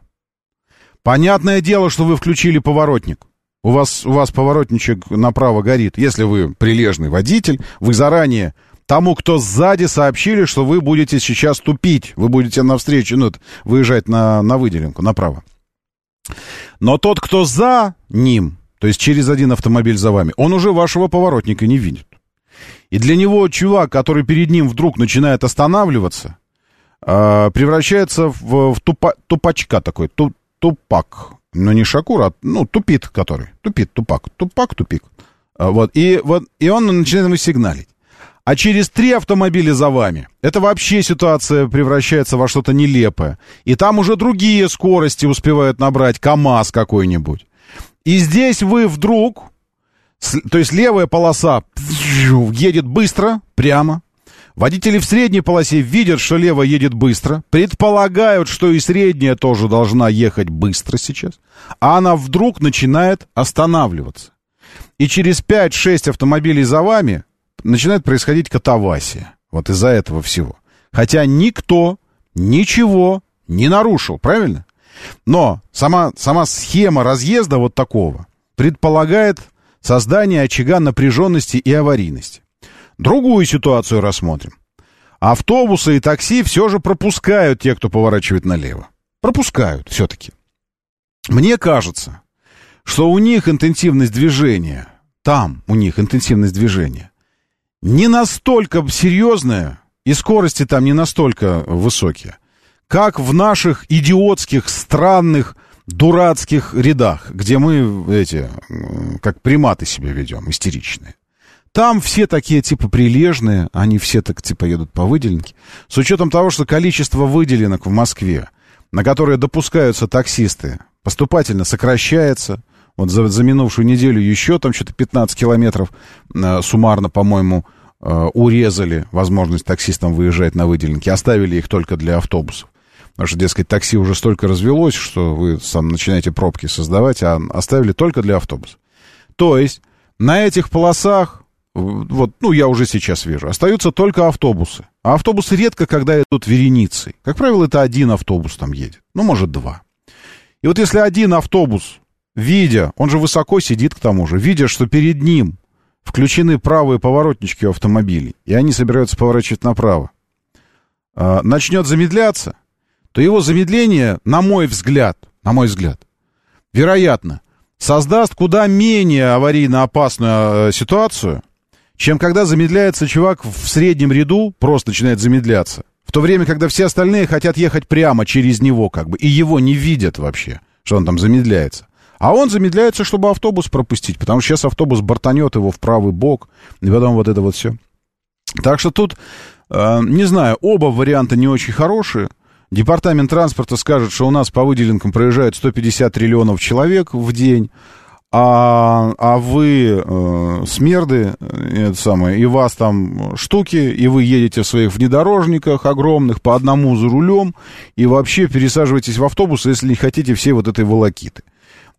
Понятное дело, что вы включили поворотник. У вас, у вас поворотничек направо горит. Если вы прилежный водитель, вы заранее тому, кто сзади, сообщили, что вы будете сейчас тупить. Вы будете навстречу, ну, выезжать на, на выделенку, направо. Но тот, кто за ним, то есть через один автомобиль за вами, он уже вашего поворотника не видит. И для него чувак, который перед ним вдруг начинает останавливаться, э, превращается в, в тупа, тупачка такой, ту, тупак. Но не Шакур, а ну, тупит который. Тупит, тупак. Тупак, тупик. А, вот, и, вот, и он начинает ему сигналить а через три автомобиля за вами. Это вообще ситуация превращается во что-то нелепое. И там уже другие скорости успевают набрать, КАМАЗ какой-нибудь. И здесь вы вдруг, то есть левая полоса едет быстро, прямо. Водители в средней полосе видят, что левая едет быстро, предполагают, что и средняя тоже должна ехать быстро сейчас, а она вдруг начинает останавливаться. И через 5-6 автомобилей за вами начинает происходить катавасия. Вот из-за этого всего. Хотя никто ничего не нарушил, правильно? Но сама, сама схема разъезда вот такого предполагает создание очага напряженности и аварийности. Другую ситуацию рассмотрим. Автобусы и такси все же пропускают те, кто поворачивает налево. Пропускают все-таки. Мне кажется, что у них интенсивность движения, там у них интенсивность движения, не настолько серьезная, и скорости там не настолько высокие, как в наших идиотских, странных, дурацких рядах, где мы эти, как приматы себя ведем, истеричные. Там все такие типа прилежные, они все так типа едут по выделенке. С учетом того, что количество выделенок в Москве, на которые допускаются таксисты, поступательно сокращается. Вот за, за минувшую неделю еще там что-то 15 километров э, суммарно, по-моему, урезали возможность таксистам выезжать на выделенки, оставили их только для автобусов. Потому что, дескать, такси уже столько развелось, что вы сам начинаете пробки создавать, а оставили только для автобусов. То есть на этих полосах, вот, ну, я уже сейчас вижу, остаются только автобусы. А автобусы редко когда идут вереницей. Как правило, это один автобус там едет. Ну, может, два. И вот если один автобус, видя, он же высоко сидит к тому же, видя, что перед ним включены правые поворотнички у автомобилей, и они собираются поворачивать направо, а, начнет замедляться, то его замедление, на мой взгляд, на мой взгляд, вероятно, создаст куда менее аварийно опасную а, ситуацию, чем когда замедляется чувак в среднем ряду, просто начинает замедляться. В то время, когда все остальные хотят ехать прямо через него, как бы, и его не видят вообще, что он там замедляется. А он замедляется, чтобы автобус пропустить, потому что сейчас автобус бортанет его в правый бок, и потом вот это вот все. Так что тут, э, не знаю, оба варианта не очень хорошие. Департамент транспорта скажет, что у нас по выделенкам проезжают 150 триллионов человек в день, а, а вы э, смерды, э, это самое, и вас там штуки, и вы едете в своих внедорожниках огромных по одному за рулем, и вообще пересаживаетесь в автобус, если не хотите все вот этой волокиты.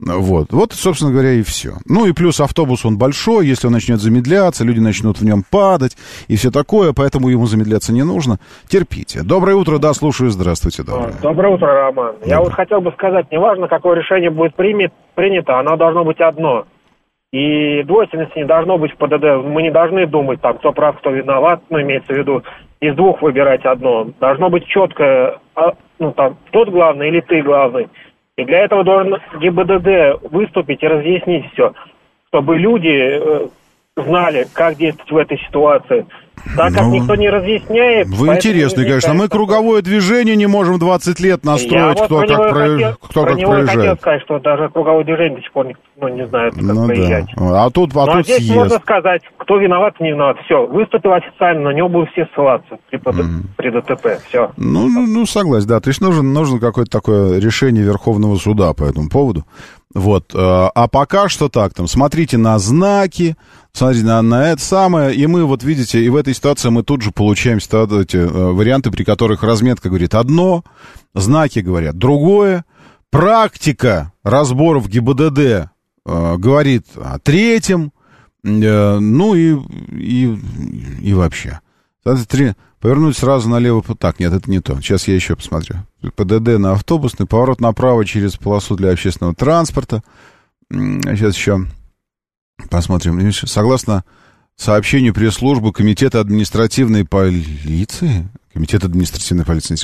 Вот. вот, собственно говоря, и все. Ну и плюс автобус, он большой, если он начнет замедляться, люди начнут в нем падать и все такое, поэтому ему замедляться не нужно. Терпите. Доброе утро, да, слушаю, здравствуйте. Доброе, доброе утро, Роман. Доброе. Я вот хотел бы сказать, неважно, какое решение будет примет, принято, оно должно быть одно. И двойственности не должно быть в ПДД. Мы не должны думать, там, кто прав, кто виноват, ну, имеется в виду, из двух выбирать одно. Должно быть четкое, а, ну, там, тот главный или ты главный. И для этого должен ГИБДД выступить и разъяснить все, чтобы люди э, знали, как действовать в этой ситуации. Так как ну, никто не разъясняет... Вы интересный, конечно. Мы круговое движение не можем 20 лет настроить, я кто вот как, про... хотел, кто про как него проезжает. хотел сказать, что даже круговое движение до сих пор ну, не знает, как ну, проезжать. Да. А тут, а ну, тут а здесь съезд. можно сказать, кто виноват, не виноват. Все, выступил официально, на него будут все ссылаться при, mm. при ДТП. Все. Ну, ну, ну, согласен, да. То есть нужен, нужно какое-то такое решение Верховного суда по этому поводу. Вот. Э, а пока что так, там, смотрите на знаки, смотрите на, на это самое, и мы, вот видите, и в этой ситуации мы тут же получаем эти э, варианты, при которых разметка говорит одно, знаки говорят другое, практика разборов ГИБДД э, говорит о третьем, э, ну и, и, и вообще. Три, повернуть сразу налево. Так, нет, это не то. Сейчас я еще посмотрю. ПДД на автобусный, поворот направо через полосу для общественного транспорта. Сейчас еще посмотрим. Согласно сообщению пресс-службы Комитета административной полиции, Комитет административной полиции,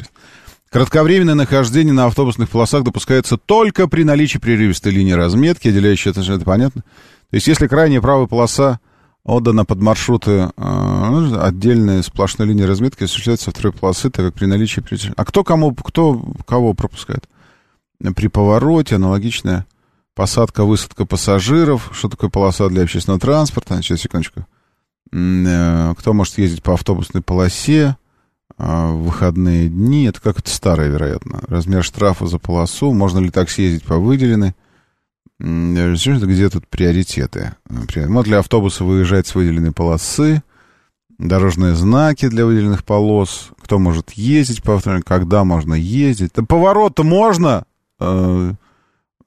Кратковременное нахождение на автобусных полосах допускается только при наличии прерывистой линии разметки, отделяющей это, это понятно. То есть, если крайняя правая полоса отдана под маршруты э, отдельная сплошная линия разметки осуществляется второй полосы, так как при наличии... А кто кому, кто кого пропускает? При повороте аналогичная посадка, высадка пассажиров. Что такое полоса для общественного транспорта? Сейчас, секундочку. Э, кто может ездить по автобусной полосе? Э, в выходные дни. Это как то старое, вероятно. Размер штрафа за полосу. Можно ли так съездить по выделенной? Где тут приоритеты? Вот для автобуса выезжать с выделенной полосы, дорожные знаки для выделенных полос, кто может ездить по автомобилю, когда можно ездить. Да поворот-то можно э,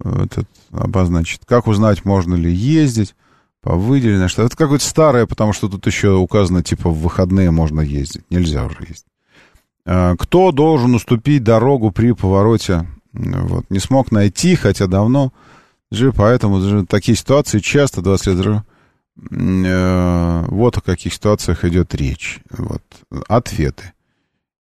этот, обозначить. Как узнать, можно ли ездить по выделенной, что это какое-то старое, потому что тут еще указано, типа, в выходные можно ездить. Нельзя уже ездить. Э, кто должен уступить дорогу при повороте? Вот, не смог найти, хотя давно поэтому же, такие ситуации часто 20 лет э, вот о каких ситуациях идет речь. Вот. Ответы.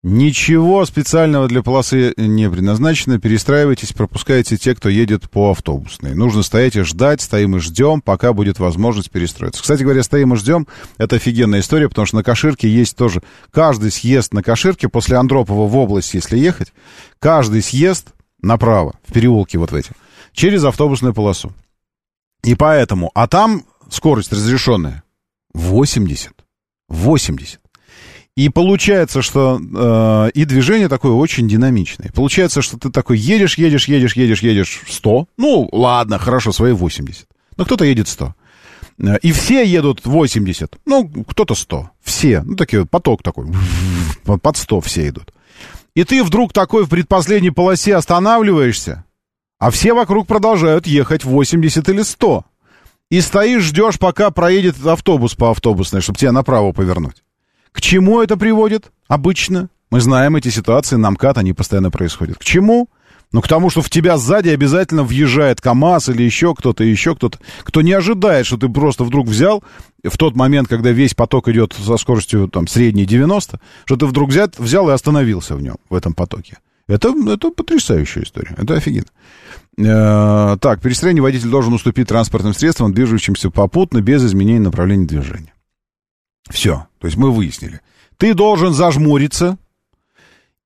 Ничего специального для полосы не предназначено. Перестраивайтесь, пропускайте те, кто едет по автобусной. Нужно стоять и ждать, стоим и ждем, пока будет возможность перестроиться. Кстати говоря, стоим и ждем, это офигенная история, потому что на Каширке есть тоже... Каждый съезд на Каширке, после Андропова в область, если ехать, каждый съезд направо, в переулке вот в эти, через автобусную полосу. И поэтому, а там скорость разрешенная 80. 80. И получается, что э, и движение такое очень динамичное. Получается, что ты такой едешь, едешь, едешь, едешь, едешь 100. Ну, ладно, хорошо, свои 80. Но кто-то едет 100. Э, и все едут 80. Ну, кто-то 100. Все. Ну, такие, поток такой. Под 100 все идут. И ты вдруг такой в предпоследней полосе останавливаешься, а все вокруг продолжают ехать 80 или 100. И стоишь, ждешь, пока проедет автобус по автобусной, чтобы тебя направо повернуть. К чему это приводит обычно? Мы знаем эти ситуации, на МКАД они постоянно происходят. К чему? Ну, к тому, что в тебя сзади обязательно въезжает КАМАЗ или еще кто-то, еще кто-то, кто не ожидает, что ты просто вдруг взял в тот момент, когда весь поток идет со скоростью там средней 90, что ты вдруг взял, взял и остановился в нем, в этом потоке. Это, это потрясающая история. Это офигенно. Э, так, перестроение водитель должен уступить транспортным средствам, движущимся попутно, без изменения направления движения. Все. То есть мы выяснили. Ты должен зажмуриться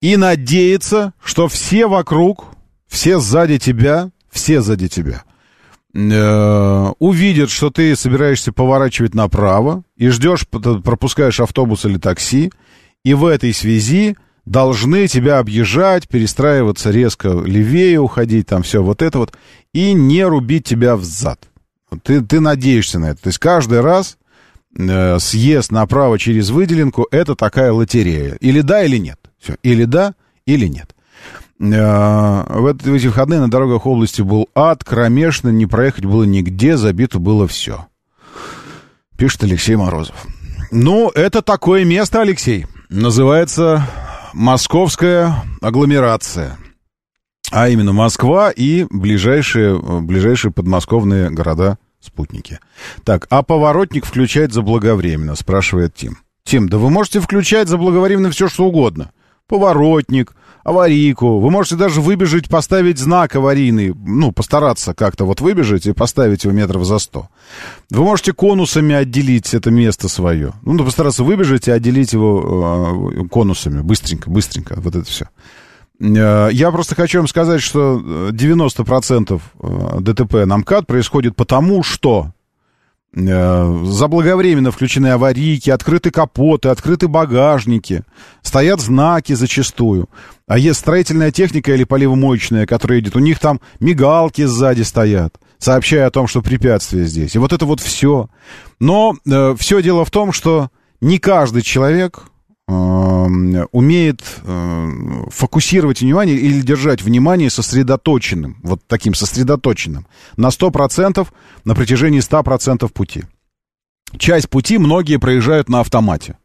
и надеяться, что все вокруг, все сзади тебя, все сзади тебя, э, увидят, что ты собираешься поворачивать направо и ждешь, пропускаешь автобус или такси, и в этой связи должны тебя объезжать, перестраиваться резко левее, уходить, там все вот это вот, и не рубить тебя взад. Ты, ты надеешься на это. То есть каждый раз э, съезд направо через выделенку — это такая лотерея. Или да, или нет. Все. Или да, или нет. в эти выходные на дорогах области был ад, кромешно, не проехать было нигде, забито было все. Пишет Алексей Морозов. Ну, это такое место, Алексей. Называется Московская агломерация. А именно Москва и ближайшие, ближайшие подмосковные города-спутники. Так, а поворотник включать заблаговременно, спрашивает Тим. Тим, да вы можете включать заблаговременно все, что угодно. Поворотник, аварийку. Вы можете даже выбежать, поставить знак аварийный. Ну, постараться как-то вот выбежать и поставить его метров за сто. Вы можете конусами отделить это место свое. Ну, постараться выбежать и отделить его э, конусами. Быстренько, быстренько. Вот это все. Э, я просто хочу вам сказать, что 90% э, ДТП на МКАД происходит потому, что э, заблаговременно включены аварийки, открыты капоты, открыты багажники, стоят знаки зачастую. А есть строительная техника или поливомоечная, которая едет, у них там мигалки сзади стоят, сообщая о том, что препятствие здесь. И вот это вот все. Но э, все дело в том, что не каждый человек умеет э, фокусировать внимание или держать внимание сосредоточенным, вот таким сосредоточенным, на 100% на протяжении 100% пути. Часть пути многие проезжают на автомате.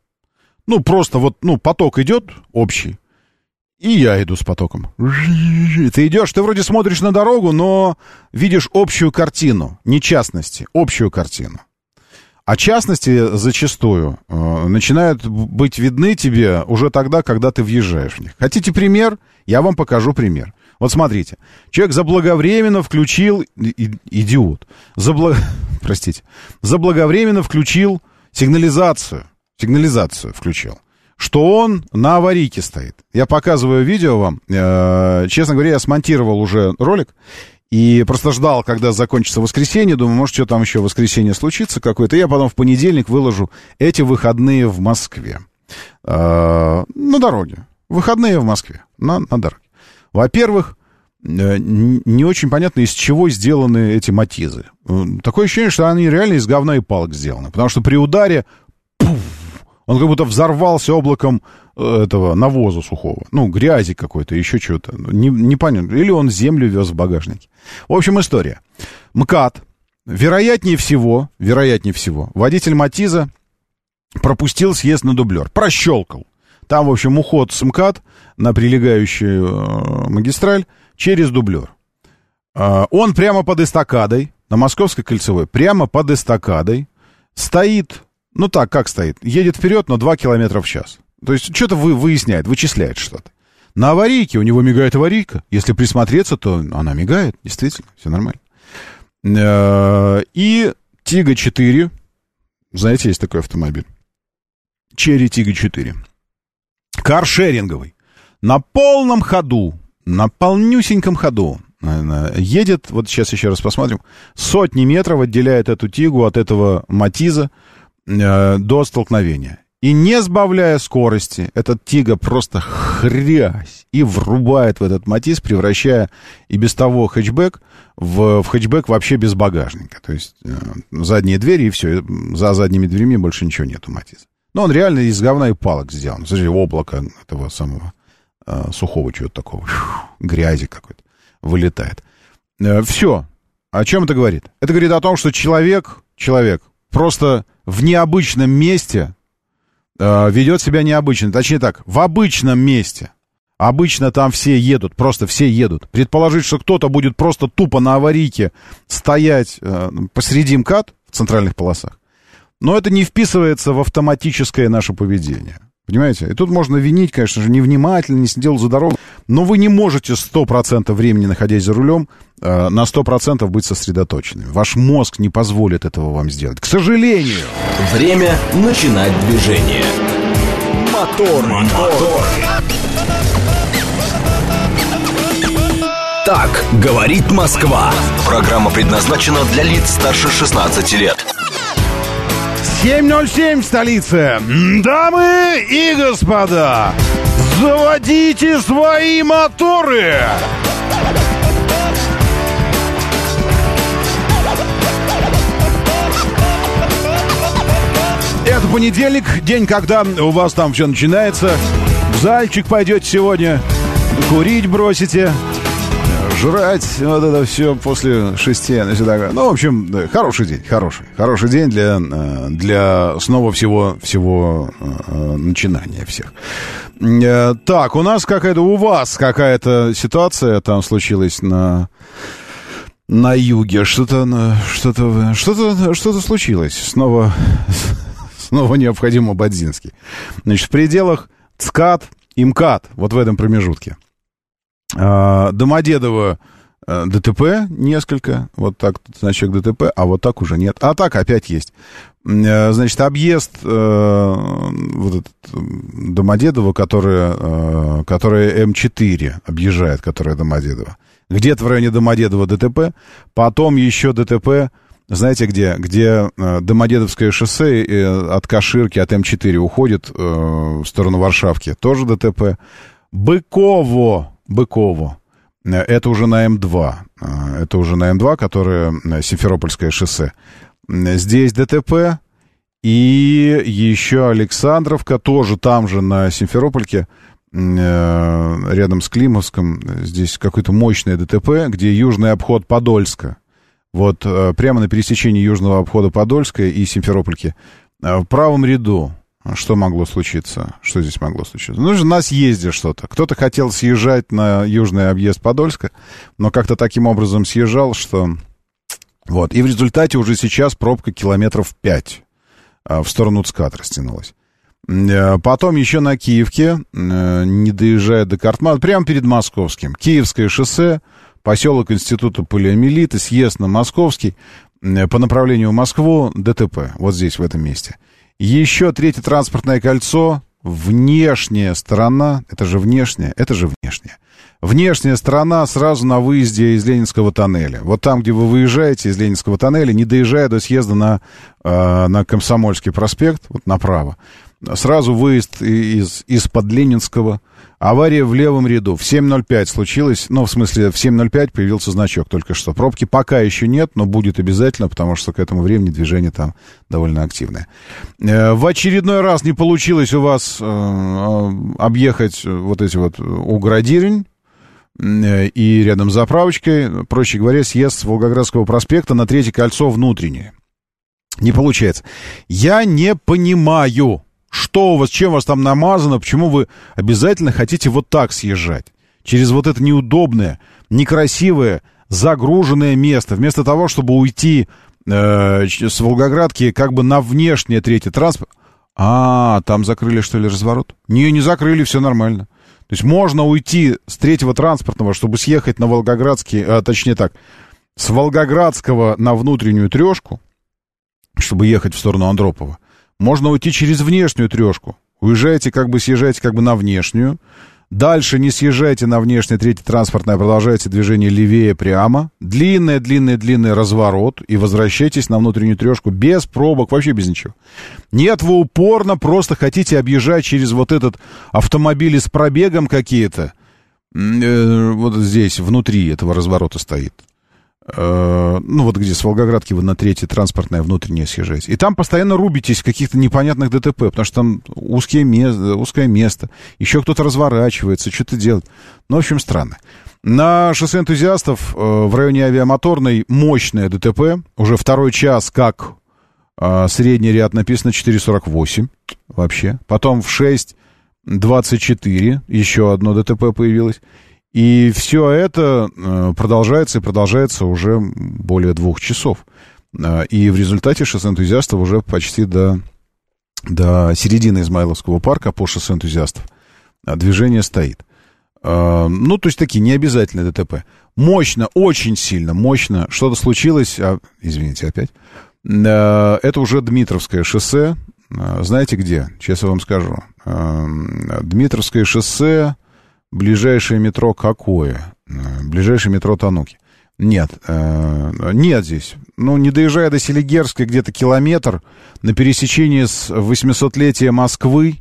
Ну, просто вот, ну, поток идет общий, и я иду с потоком. Ты идешь, ты вроде смотришь на дорогу, но видишь общую картину, не частности, общую картину. А частности зачастую э, начинают быть видны тебе уже тогда, когда ты въезжаешь в них. Хотите пример? Я вам покажу пример. Вот смотрите, человек заблаговременно включил, и, идиот, забла, простите, заблаговременно включил сигнализацию, сигнализацию включил, что он на аварийке стоит. Я показываю видео вам, э, честно говоря, я смонтировал уже ролик, и просто ждал, когда закончится воскресенье. Думаю, может, что там еще воскресенье случится какое-то. Я потом в понедельник выложу эти выходные в Москве. Э, на дороге. Выходные в Москве. На, на дороге. Во-первых, э, не очень понятно, из чего сделаны эти матизы. Такое ощущение, что они реально из говна и палок сделаны. Потому что при ударе пуф, он как будто взорвался облаком этого навоза сухого. Ну, грязи какой-то, еще чего-то. Не, непонятно. Или он землю вез в багажнике. В общем, история. МКАД. Вероятнее всего, вероятнее всего, водитель Матиза пропустил съезд на дублер. Прощелкал. Там, в общем, уход с МКАД на прилегающую э, магистраль через дублер. Э, он прямо под эстакадой, на Московской кольцевой, прямо под эстакадой, стоит ну так, как стоит? Едет вперед, но 2 километра в час. То есть что-то вы, выясняет, вычисляет что-то. На аварийке у него мигает аварийка. Если присмотреться, то она мигает, действительно, все нормально. Э, и Тига 4. Знаете, есть такой автомобиль. Черри Тига 4. Каршеринговый. На полном ходу, на полнюсеньком ходу едет, вот сейчас еще раз посмотрим, сотни метров отделяет эту Тигу от этого Матиза, э, до столкновения. И не сбавляя скорости, этот Тига просто хрясь и врубает в этот Матис, превращая и без того хэтчбэк в, в хэтчбэк вообще без багажника. То есть э, задние двери и все, за задними дверями больше ничего нету Матиза. Но он реально из говна и палок сделан. Смотрите, облако этого самого э, сухого чего-то такого, грязи какой-то вылетает. Э, все. О чем это говорит? Это говорит о том, что человек, человек просто в необычном месте э, ведет себя необычно. Точнее так, в обычном месте. Обычно там все едут, просто все едут. Предположить, что кто-то будет просто тупо на аварийке стоять э, посреди МКАД в центральных полосах, но это не вписывается в автоматическое наше поведение. Понимаете? И тут можно винить, конечно же, невнимательно, не сидел за дорогой. Но вы не можете 100% времени, находясь за рулем, э, на 100% быть сосредоточенным. Ваш мозг не позволит этого вам сделать. К сожалению. Время начинать движение. Мотор, мотор. Так говорит Москва. Программа предназначена для лиц старше 16 лет. 7.07 в столице. Дамы и господа, заводите свои моторы! Это понедельник, день, когда у вас там все начинается. В зальчик пойдете сегодня. курить бросите, жрать, вот это все после шести. Ну, в общем, хороший день, хороший. Хороший день для, э, для снова всего, всего э, начинания всех. Э, так, у нас какая-то, у вас какая-то ситуация там случилась на на юге. Что-то, что-то, что-то, что-то случилось. Снова, снова необходимо Бадзинский. Значит, в пределах ЦКАД и МКАД, вот в этом промежутке. А, Домодедово э, ДТП несколько, вот так значок ДТП, а вот так уже нет. А так опять есть. Э, значит, объезд э, вот этот Домодедово, которое, э, которое М4 объезжает, которое Домодедово. Где-то в районе Домодедово ДТП, потом еще ДТП, знаете где? Где Домодедовское шоссе от Каширки, от М4 уходит в сторону Варшавки, тоже ДТП. Быково, Быково. Э, это уже на М2. Э, это уже на М2, которое э, Симферопольское шоссе. Здесь ДТП. И еще Александровка, тоже там же на Симферопольке, рядом с Климовском. Здесь какое-то мощное ДТП, где южный обход Подольска. Вот прямо на пересечении южного обхода Подольска и Симферопольки. В правом ряду что могло случиться? Что здесь могло случиться? Ну, же на съезде что-то. Кто-то хотел съезжать на южный объезд Подольска, но как-то таким образом съезжал, что... Вот. И в результате уже сейчас пробка километров 5 а, в сторону ЦКАД растянулась. Э, потом еще на Киевке, э, не доезжая до Картмана, прямо перед Московским. Киевское шоссе, поселок Института полиомиелита, съезд на Московский, э, по направлению в Москву, ДТП, вот здесь, в этом месте. Еще третье транспортное кольцо, внешняя сторона, это же внешняя, это же внешняя. Внешняя сторона сразу на выезде из Ленинского тоннеля. Вот там, где вы выезжаете из Ленинского тоннеля, не доезжая до съезда на, э, на Комсомольский проспект, вот направо, сразу выезд из, из-под Ленинского, Авария в левом ряду. В 7.05 случилось, ну, в смысле, в 7.05 появился значок только что. Пробки пока еще нет, но будет обязательно, потому что к этому времени движение там довольно активное. Э, в очередной раз не получилось у вас э, э, объехать вот эти вот Угродирень и рядом с заправочкой, проще говоря, съезд с Волгоградского проспекта на третье кольцо внутреннее. Не получается. Я не понимаю, что у вас, чем вас там намазано, почему вы обязательно хотите вот так съезжать? Через вот это неудобное, некрасивое, загруженное место. Вместо того, чтобы уйти э, с Волгоградки как бы на внешнее третье транспорт. А, там закрыли, что ли, разворот? Не, не закрыли, все нормально. То есть можно уйти с третьего транспортного, чтобы съехать на Волгоградский, а, точнее так, с Волгоградского на внутреннюю трешку, чтобы ехать в сторону Андропова. Можно уйти через внешнюю трешку. Уезжаете, как бы съезжаете как бы на внешнюю. Дальше не съезжайте на внешнее третье транспортное, продолжайте движение левее прямо. Длинный, длинный, длинный разворот. И возвращайтесь на внутреннюю трешку без пробок, вообще без ничего. Нет, вы упорно просто хотите объезжать через вот этот автомобиль с пробегом какие-то. Э, вот здесь, внутри этого разворота стоит. Э, ну вот где с Волгоградки вы на третье транспортное внутреннее съезжаете. И там постоянно рубитесь каких-то непонятных ДТП, потому что там узкие место, узкое место, еще кто-то разворачивается, что-то делает. Ну, в общем, странно. На шоссе энтузиастов э, в районе авиамоторной мощное ДТП. Уже второй час, как э, средний ряд написано 4,48 вообще. Потом в 6,24 еще одно ДТП появилось. И все это э, продолжается и продолжается уже более двух часов. Э, и в результате шоссе энтузиастов уже почти до, до середины Измайловского парка по шоссе энтузиастов э, движение стоит. Ну, то есть такие необязательные ДТП. Мощно, очень сильно, мощно. Что-то случилось, а, извините, опять. Это уже Дмитровское шоссе. Знаете где? Сейчас я вам скажу. Дмитровское шоссе Ближайшее метро какое? Э, ближайшее метро Тануки. Нет, э, нет здесь. Ну, не доезжая до Селигерской, где-то километр, на пересечении с 800-летия Москвы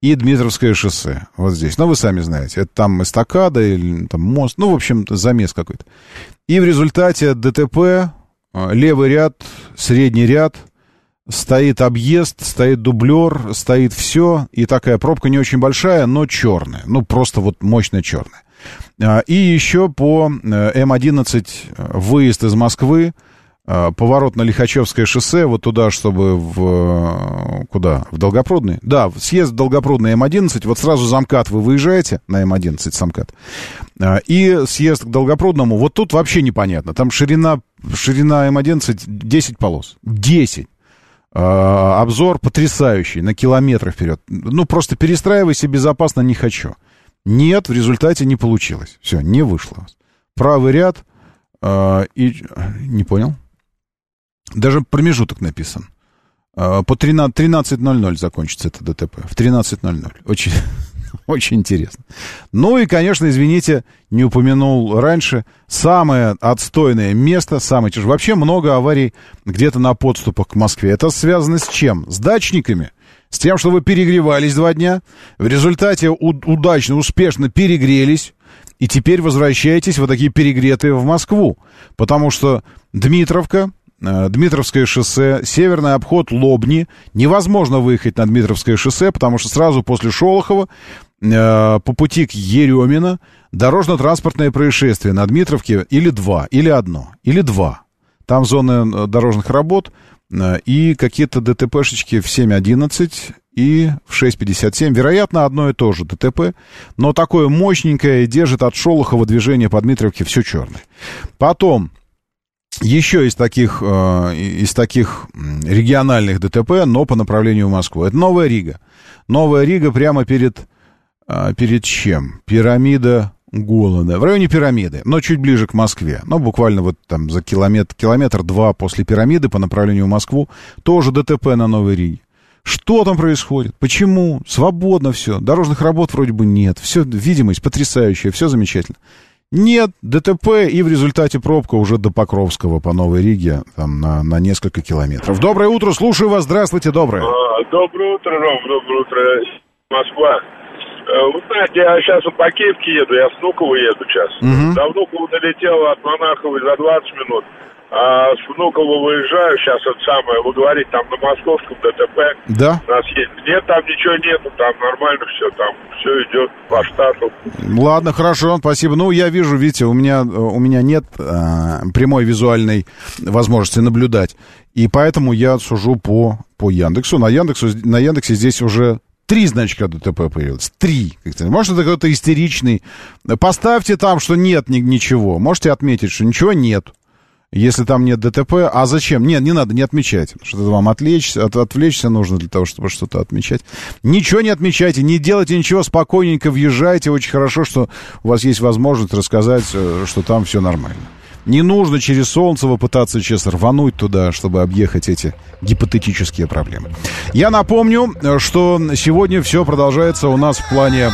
и Дмитровское шоссе. Вот здесь. Ну, вы сами знаете. Это там эстакада или там мост. Ну, в общем, замес какой-то. И в результате ДТП, э, левый ряд, средний ряд — стоит объезд, стоит дублер, стоит все, и такая пробка не очень большая, но черная, ну просто вот мощная черная. А, и еще по э, М11 выезд из Москвы, а, поворот на Лихачевское шоссе, вот туда, чтобы в... Куда? В Долгопрудный? Да, съезд в Долгопрудный М11, вот сразу замкат вы выезжаете на М11, замкат, и съезд к Долгопрудному, вот тут вообще непонятно, там ширина, ширина М11 10 полос, 10. А, обзор потрясающий, на километры вперед. Ну, просто перестраивайся безопасно не хочу. Нет, в результате не получилось. Все, не вышло. Правый ряд и... Не понял? Даже промежуток написан. А, по 13.00 закончится это ДТП. В 13.00. Очень, очень интересно. Ну и, конечно, извините, не упомянул раньше, самое отстойное место, самое тяжелое. Вообще много аварий где-то на подступах к Москве. Это связано с чем? С дачниками. С тем, что вы перегревались два дня, в результате удачно, успешно перегрелись, и теперь возвращаетесь вот такие перегретые в Москву. Потому что Дмитровка, Дмитровское шоссе, северный обход Лобни. Невозможно выехать на Дмитровское шоссе, потому что сразу после Шолохова э, по пути к Еремина дорожно-транспортное происшествие на Дмитровке или два, или одно, или два. Там зоны э, дорожных работ и какие-то ДТПшечки в 7.11 и в 6.57. Вероятно, одно и то же ДТП, но такое мощненькое держит от Шолохова движение по Дмитровке все черное. Потом еще из таких, э, из таких региональных ДТП, но по направлению в Москву. Это Новая Рига. Новая Рига прямо перед, э, перед чем? Пирамида голода. В районе пирамиды, но чуть ближе к Москве. Ну, буквально вот там за километр, километр-два после пирамиды по направлению в Москву. Тоже ДТП на Новой Риге. Что там происходит? Почему? Свободно все. Дорожных работ вроде бы нет. Все, видимость потрясающая, все замечательно. Нет, ДТП и в результате пробка уже до Покровского по Новой Риге, там на, на несколько километров. Доброе утро, слушаю вас, здравствуйте, доброе. А, доброе утро, Ром, доброе утро, Москва. Э, вы знаете, я сейчас по Киевке еду, я с Внуково еду сейчас. Угу. До Внуково долетел от Монахова за 20 минут. А с Внуково выезжаю, сейчас это самое, вы говорите, там на московском ДТП. Да. Нас есть. Нет, там ничего нету, там нормально все, там все идет по штату. Ладно, хорошо, спасибо. Ну, я вижу, видите, у меня, у меня нет э, прямой визуальной возможности наблюдать. И поэтому я сужу по, по Яндексу. На, Яндексу. на Яндексе здесь уже Три значка ДТП появилось. Три. Может, это какой-то истеричный. Поставьте там, что нет ни, ничего. Можете отметить, что ничего нет если там нет ДТП. А зачем? Нет, не надо, не отмечайте. Что-то вам отвлечься, от, отвлечься нужно для того, чтобы что-то отмечать. Ничего не отмечайте, не делайте ничего, спокойненько въезжайте. Очень хорошо, что у вас есть возможность рассказать, э, что там все нормально. Не нужно через Солнцево пытаться сейчас рвануть туда, чтобы объехать эти гипотетические проблемы. Я напомню, э, что сегодня все продолжается у нас в плане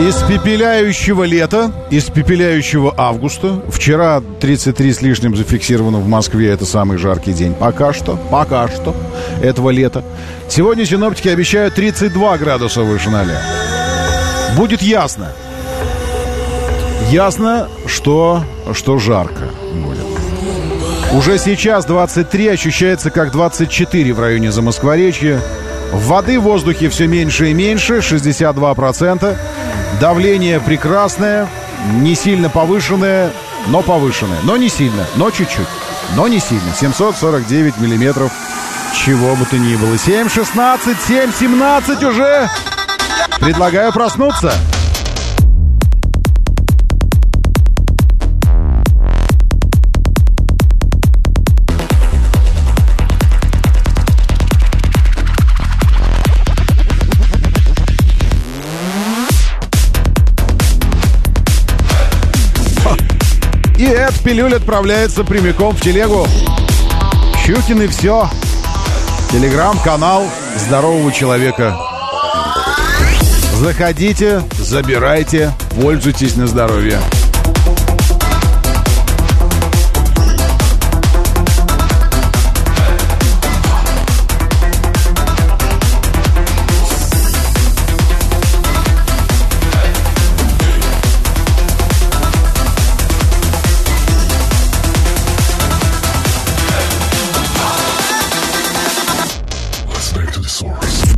Испепеляющего лета, испепеляющего августа. Вчера 33 с лишним зафиксировано в Москве. Это самый жаркий день. Пока что, пока что этого лета. Сегодня синоптики обещают 32 градуса выше ноля. Будет ясно. Ясно, что, что жарко будет. Уже сейчас 23 ощущается как 24 в районе Замоскворечья. Воды в воздухе все меньше и меньше, 62%. Давление прекрасное, не сильно повышенное, но повышенное. Но не сильно, но чуть-чуть. Но не сильно. 749 миллиметров чего бы то ни было. 7.16, 7.17 уже. Предлагаю проснуться. И Эд Пилюль отправляется прямиком в телегу. Щукин и все. Телеграм-канал здорового человека. Заходите, забирайте, пользуйтесь на здоровье.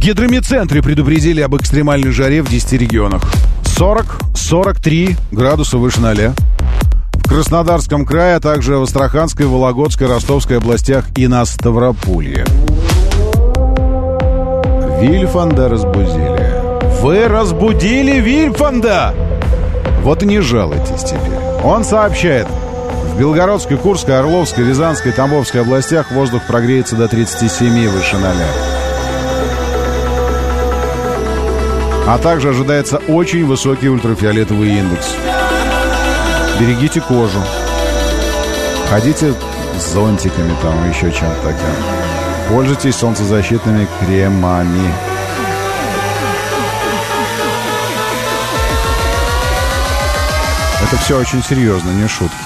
Гидромедцентре предупредили об экстремальной жаре в 10 регионах. 40-43 градуса выше ноля. В Краснодарском крае, а также в Астраханской, Вологодской, Ростовской областях и на Ставрополье. Вильфанда разбудили. Вы разбудили Вильфанда! Вот и не жалуйтесь теперь. Он сообщает, в Белгородской, Курской, Орловской, Рязанской, Тамбовской областях воздух прогреется до 37 выше 0. А также ожидается очень высокий ультрафиолетовый индекс. Берегите кожу. Ходите с зонтиками там, еще чем-то таким. Пользуйтесь солнцезащитными кремами. Это все очень серьезно, не шутки.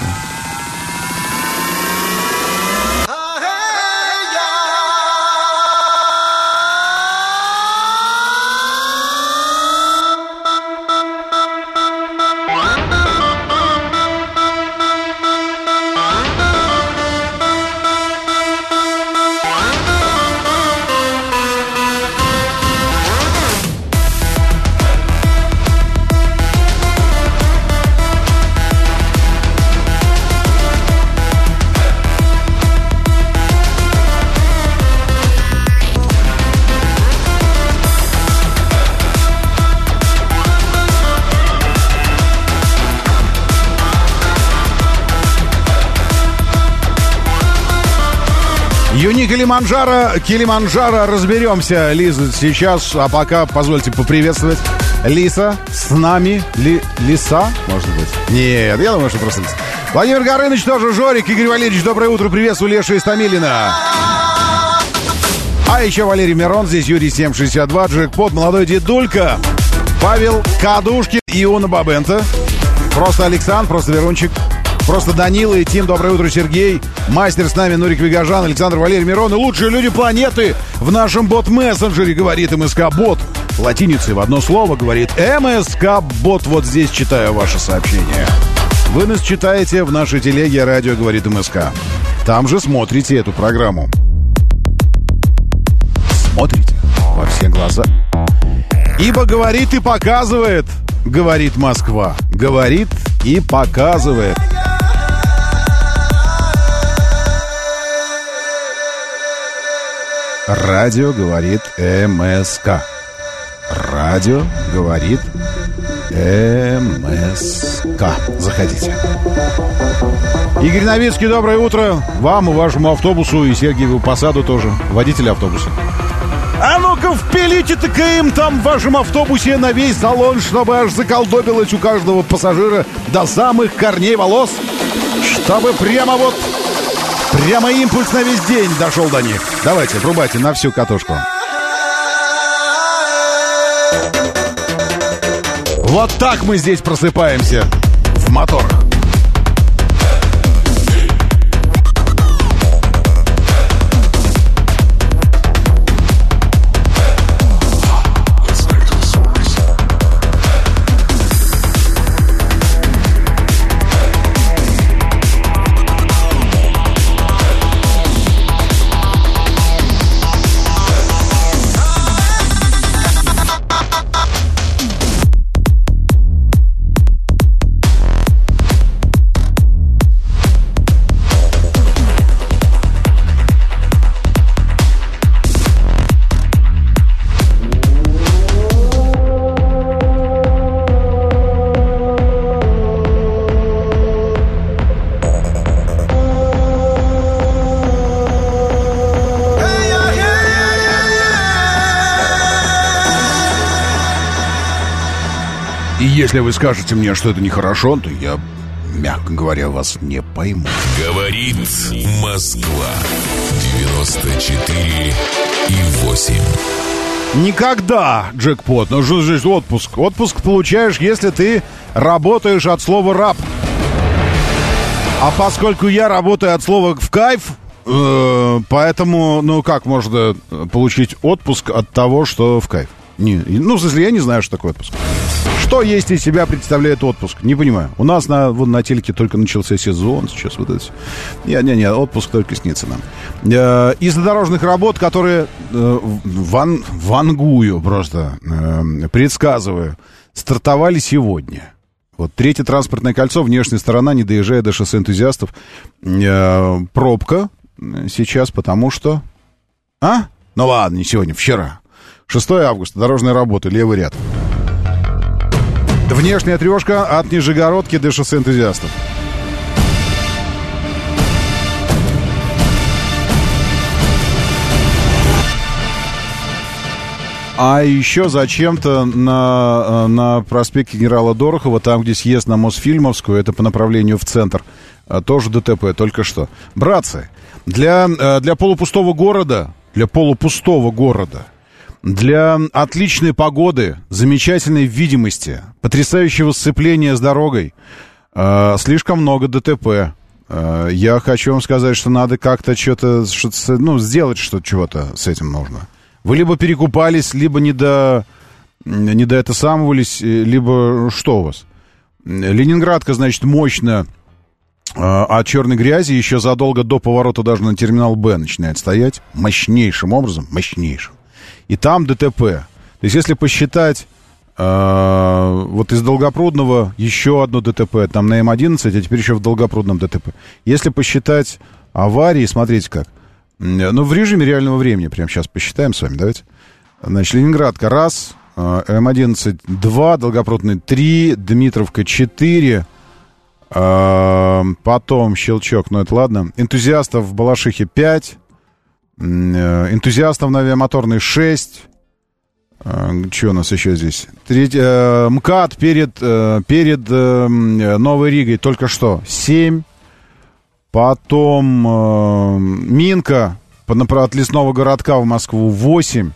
Килиманджаро, Килиманджаро, разберемся, Лиза, сейчас. А пока позвольте поприветствовать Лиса с нами. Ли, Лиса, может быть? Нет, я думаю, что просто Лиса. Владимир Горыныч, тоже Жорик. Игорь Валерьевич, доброе утро. Приветствую Леша из Томилина. А еще Валерий Мирон, здесь Юрий 762, Джекпот, молодой дедулька, Павел Кадушкин, Иона Бабента, просто Александр, просто Верунчик, Просто Данила и Тим, доброе утро, Сергей. Мастер с нами, Нурик Вигажан, Александр Валерий Мирон. И лучшие люди планеты в нашем бот-мессенджере, говорит МСК-бот. Латиницей в одно слово говорит МСК-бот. Вот здесь читаю ваше сообщение. Вы нас читаете в нашей телеге «Радио говорит МСК». Там же смотрите эту программу. Смотрите во все глаза. Ибо говорит и показывает, говорит Москва. Говорит и показывает. Радио говорит МСК. Радио говорит МСК. Заходите. Игорь Новицкий, доброе утро. Вам и вашему автобусу, и Сергееву Посаду тоже. Водитель автобуса. А ну-ка впилите-то им там в вашем автобусе на весь салон, чтобы аж заколдобилось у каждого пассажира до самых корней волос. Чтобы прямо вот Прямо импульс на весь день дошел до них. Давайте, врубайте на всю катушку. Вот так мы здесь просыпаемся в моторах. Если вы скажете мне, что это нехорошо, то я, мягко говоря, вас не пойму. Говорит Москва. 94 и 8. Никогда, джекпот. Ну что здесь отпуск? Отпуск получаешь, если ты работаешь от слова раб. А поскольку я работаю от слова в кайф, э, поэтому, ну как можно получить отпуск от того, что в кайф? Не, ну, в смысле, я не знаю, что такое отпуск. Что есть из себя представляет отпуск? Не понимаю. У нас на, вон на телеке только начался сезон сейчас вот это. Не, не, не, отпуск только снится нам. Э, из-за дорожных работ, которые э, ван, вангую просто, э, предсказываю, стартовали сегодня. Вот третье транспортное кольцо, внешняя сторона, не доезжая до шоссе энтузиастов. Э, пробка сейчас, потому что... А? Ну ладно, не сегодня, вчера. 6 августа, дорожные работы, левый ряд. Внешняя трешка от Нижегородки до шоссе энтузиастов. А еще зачем-то на, э, на проспекте генерала Дорохова, там, где съезд на Мосфильмовскую, это по направлению в центр, э, тоже ДТП, только что. Братцы, для, э, для полупустого города, для полупустого города, для отличной погоды, замечательной видимости, потрясающего сцепления с дорогой, слишком много ДТП. Я хочу вам сказать, что надо как-то что-то, что ну, сделать что-то, чего-то с этим нужно. Вы либо перекупались, либо не до, не до это самовались, э, либо что у вас? Ленинградка, значит, мощно э, от черной грязи еще задолго до поворота даже на терминал Б начинает стоять мощнейшим образом, мощнейшим. И там ДТП. То есть если посчитать э, вот из Долгопрудного еще одно ДТП, там на М11, а теперь еще в Долгопрудном ДТП. Если посчитать аварии, смотрите как. Ну, в режиме реального времени, прямо сейчас посчитаем с вами, давайте. Значит, Ленинградка раз, э, М11 2, Долгопрудный 3, Дмитровка 4, э, потом Щелчок, ну это ладно. Энтузиастов в Балашихе 5, э, энтузиастов на авиамоторной 6, что у нас еще здесь? Треть, МКАД перед, перед Новой Ригой только что 7. Потом э, Минка от лесного городка в Москву 8.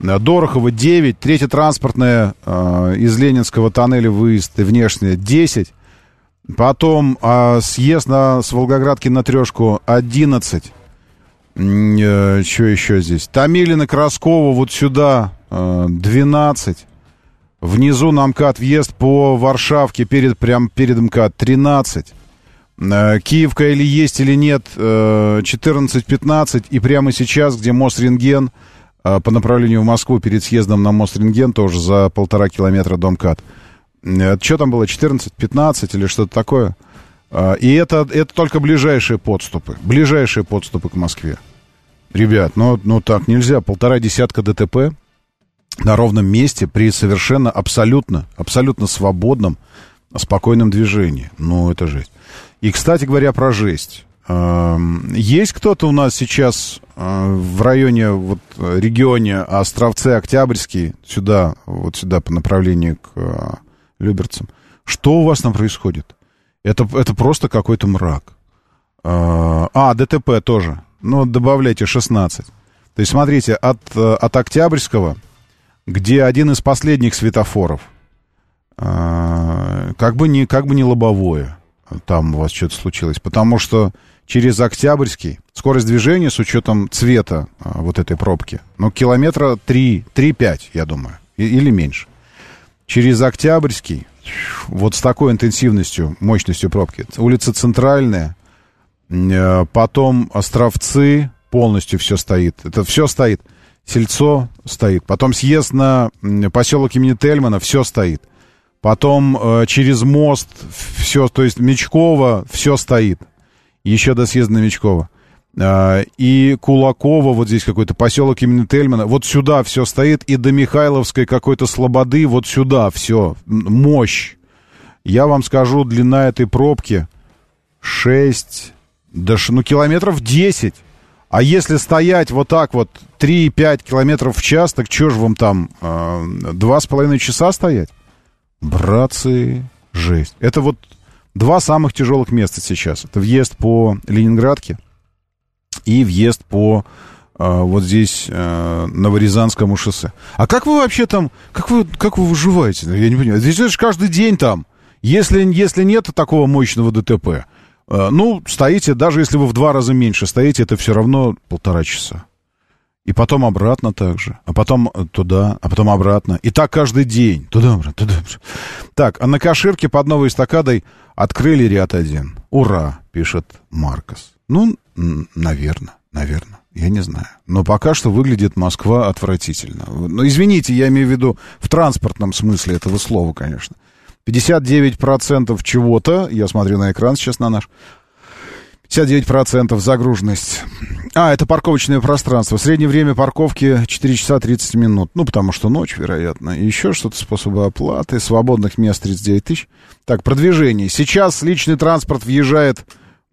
Э, Дорохова 9. Третья транспортная э, из Ленинского тоннеля выезд внешняя 10. Потом э, съезд на, с Волгоградки на трешку 11. Э, что еще здесь? Томилина, Краскова вот сюда э, 12. Внизу на МКАД въезд по Варшавке перед, прям перед МКАД 13. Э, Киевка или есть, или нет, 14-15. Э, и прямо сейчас, где мост Рентген, э, по направлению в Москву, перед съездом на мост Рентген, тоже за полтора километра до МКАД. Что там было, 14-15 или что-то такое? И это, это только ближайшие подступы. Ближайшие подступы к Москве. Ребят, ну, ну так нельзя. Полтора десятка ДТП на ровном месте при совершенно абсолютно, абсолютно свободном, спокойном движении. Ну, это жесть. И, кстати говоря, про жесть. Эм, есть кто-то у нас сейчас э, в районе, вот, регионе Островцы, Октябрьский, сюда, вот сюда по направлению к Люберцам? Что у вас там происходит? Это, это просто какой-то мрак. Э, а, ДТП тоже. Ну, добавляйте 16. То есть, смотрите, от, от Октябрьского, где один из последних светофоров, как бы не, как бы не лобовое, там у вас что-то случилось. Потому что через Октябрьский скорость движения с учетом цвета а, вот этой пробки, ну, километра 3-5, я думаю, или меньше. Через Октябрьский, вот с такой интенсивностью, мощностью пробки, улица Центральная, э, потом Островцы, полностью все стоит. Это все стоит. Сельцо стоит. Потом съезд на поселок имени Тельмана, все стоит. Потом э, через мост все, то есть Мечкова, все стоит. Еще до съезда на Мечкова. Э, и Кулакова, вот здесь какой-то поселок имени Тельмана, вот сюда все стоит. И до Михайловской какой-то Слободы, вот сюда все. Мощь. Я вам скажу, длина этой пробки 6, даже, ну, километров 10. А если стоять вот так вот 3-5 километров в час, так что же вам там, э, два с половиной часа стоять? Братцы, жесть. Это вот два самых тяжелых места сейчас. Это въезд по Ленинградке и въезд по э, вот здесь э, Новорязанскому шоссе. А как вы вообще там, как вы, как вы выживаете? Я не понимаю. Здесь же каждый день там. Если, если нет такого мощного ДТП, э, ну, стоите, даже если вы в два раза меньше стоите, это все равно полтора часа. И потом обратно также. А потом э, туда, а потом обратно. И так каждый день. Туда-обратно, туда Так, а на Каширке под новой эстакадой открыли ряд один. Ура, пишет Маркос. Ну, наверное, наверное. Я не знаю. Но пока что выглядит Москва отвратительно. Ну, извините, я имею в виду в транспортном смысле этого слова, конечно. 59% чего-то, я смотрю на экран сейчас на наш, 59% загруженность. А, это парковочное пространство. Среднее время парковки 4 часа 30 минут. Ну, потому что ночь, вероятно. И еще что-то, способы оплаты. Свободных мест 39 тысяч. Так, продвижение. Сейчас личный транспорт въезжает